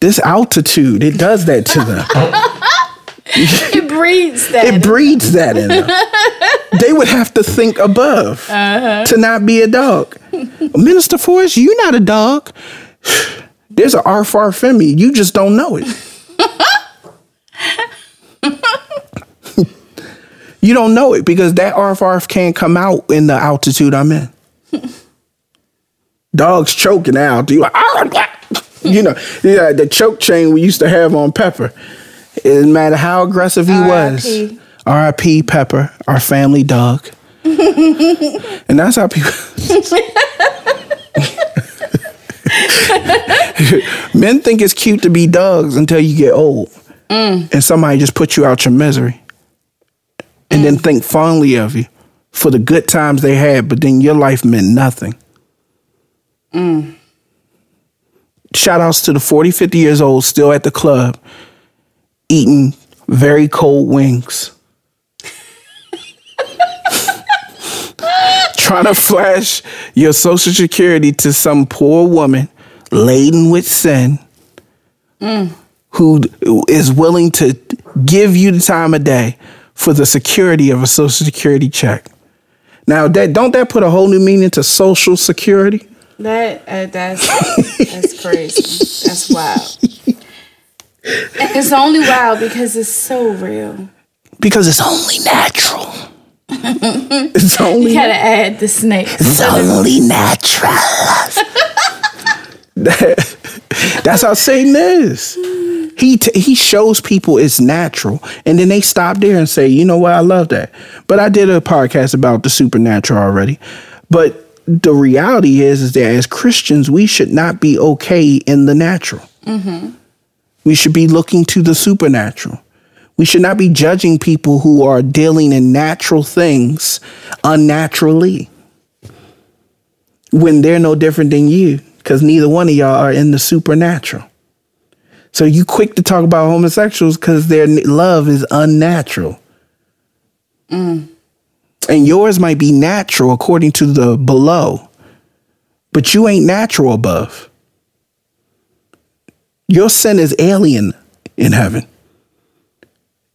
S1: This altitude, it does that to them.
S2: it breeds that.
S1: It breeds that in them. they would have to think above uh-huh. to not be a dog. Minister Forrest, you're not a dog. There's an arfar femi. You just don't know it. you don't know it because that arf can't come out in the altitude I'm in. Dogs choking out. You like, ah, ah, you know, yeah, the choke chain we used to have on Pepper. It didn't matter how aggressive he was.
S2: R.I.P..
S1: Pepper, our family dog. and that's how people. Men think it's cute to be dogs until you get old, and somebody just puts you out your misery, and then think fondly of you for the good times they had, but then your life meant nothing. Shout outs to the 40, 50 years old still at the club eating very cold wings. Trying to flash your social security to some poor woman laden with sin who is willing to give you the time of day for the security of a social security check. Now that don't that put a whole new meaning to social security?
S2: That uh, that's that's crazy. That's wild. It's only wild because it's so real.
S1: Because it's only natural. it's only.
S2: You gotta add the snake.
S1: It's only natural. That's how Satan is. He t- he shows people it's natural, and then they stop there and say, "You know what? I love that." But I did a podcast about the supernatural already. But the reality is, is that as Christians, we should not be okay in the natural. Mm-hmm. We should be looking to the supernatural. We should not be judging people who are dealing in natural things unnaturally when they're no different than you because neither one of y'all are in the supernatural. So you quick to talk about homosexuals because their love is unnatural. Mm. And yours might be natural according to the below, but you ain't natural above. Your sin is alien in heaven.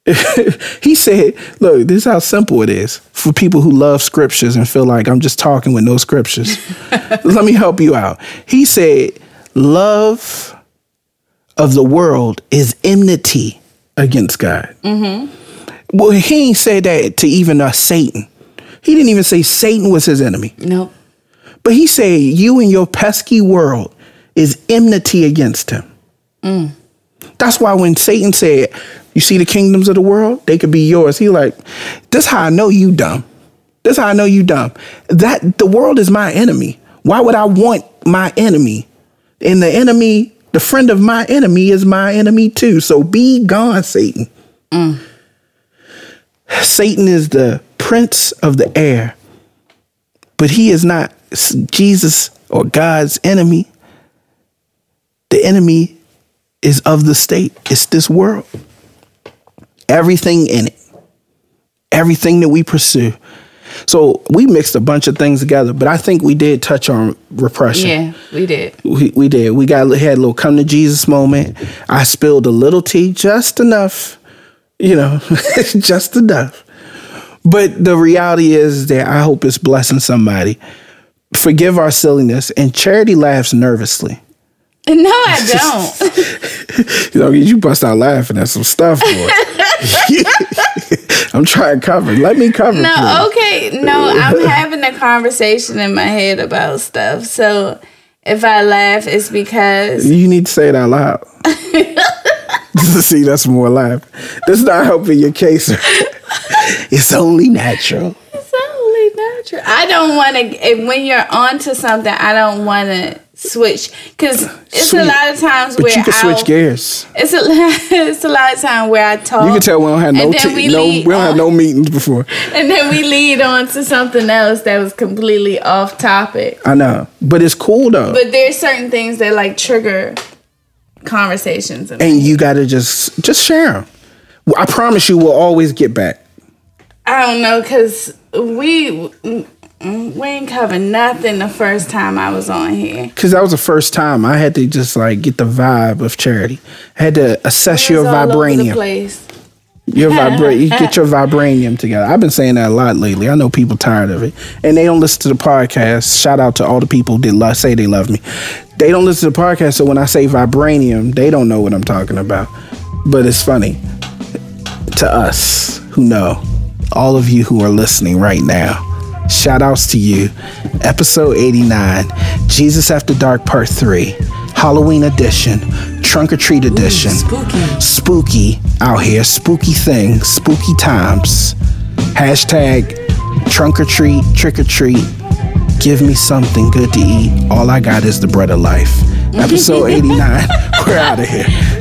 S1: he said, Look, this is how simple it is for people who love scriptures and feel like I'm just talking with no scriptures. Let me help you out. He said, Love of the world is enmity against God. Well, he ain't said that to even uh, Satan. He didn't even say Satan was his enemy.
S2: Nope.
S1: But he said, You and your pesky world is enmity against him. That's why when Satan said, You see the kingdoms of the world, they could be yours. He like, This how I know you dumb. This how I know you dumb. That the world is my enemy. Why would I want my enemy? And the enemy, the friend of my enemy is my enemy too. So be gone, Satan. Satan is the prince of the air, but he is not Jesus or God's enemy. The enemy is of the state, it's this world. Everything in it, everything that we pursue. So we mixed a bunch of things together, but I think we did touch on repression.
S2: Yeah, we did.
S1: We, we did. We got had a little come to Jesus moment. I spilled a little tea, just enough, you know, just enough. But the reality is that I hope it's blessing somebody. Forgive our silliness, and charity laughs nervously.
S2: No, I don't.
S1: You know, you bust out laughing at some stuff, boy. I'm trying to cover. Let me cover. please.
S2: no, okay. No, I'm having a conversation in my head about stuff. So if I laugh, it's because
S1: You need to say it out loud. See, that's more laugh. That's not helping your case. it's only natural.
S2: it's only natural. I don't want to. When you're onto something, I don't want to switch because uh, it's
S1: Sweet.
S2: a lot of times
S1: But
S2: where
S1: you can
S2: I'll-
S1: switch gears.
S2: It's a it's a lot of time where I talk.
S1: You can tell we don't have no,
S2: and
S1: t-
S2: we
S1: no we don't have no meetings before.
S2: and then we lead on to something else that was completely off topic.
S1: I know, but it's cool though.
S2: But there's certain things that like trigger conversations. And
S1: and you got to just just share them. I promise you, we'll always get back.
S2: I don't know because we Mm, we ain't covered nothing the first time I was on here.
S1: Because that was the first time I had to just like get the vibe of charity. I had to assess your
S2: It was all over the
S1: vibranium.
S2: place.
S1: Your vibra- you get your vibranium together. I've been saying that a lot lately. I know people tired of it, and they don't listen to the podcast. Shout out to all the people that lo- say they love me. They don't listen to the podcast, so when I say vibranium, they don't know what I'm talking about. But it's funny to us who know, all of you who are listening right now. Shout outs to you. Episode 89, Jesus After Dark Part 3, Halloween edition, Trunk or Treat edition.
S2: spooky.
S1: Spooky out here, spooky things, spooky times. Hashtag trunk or treat, trick or treat. Give me something good to eat. All I got is the bread of life. Episode 89. We're out of here.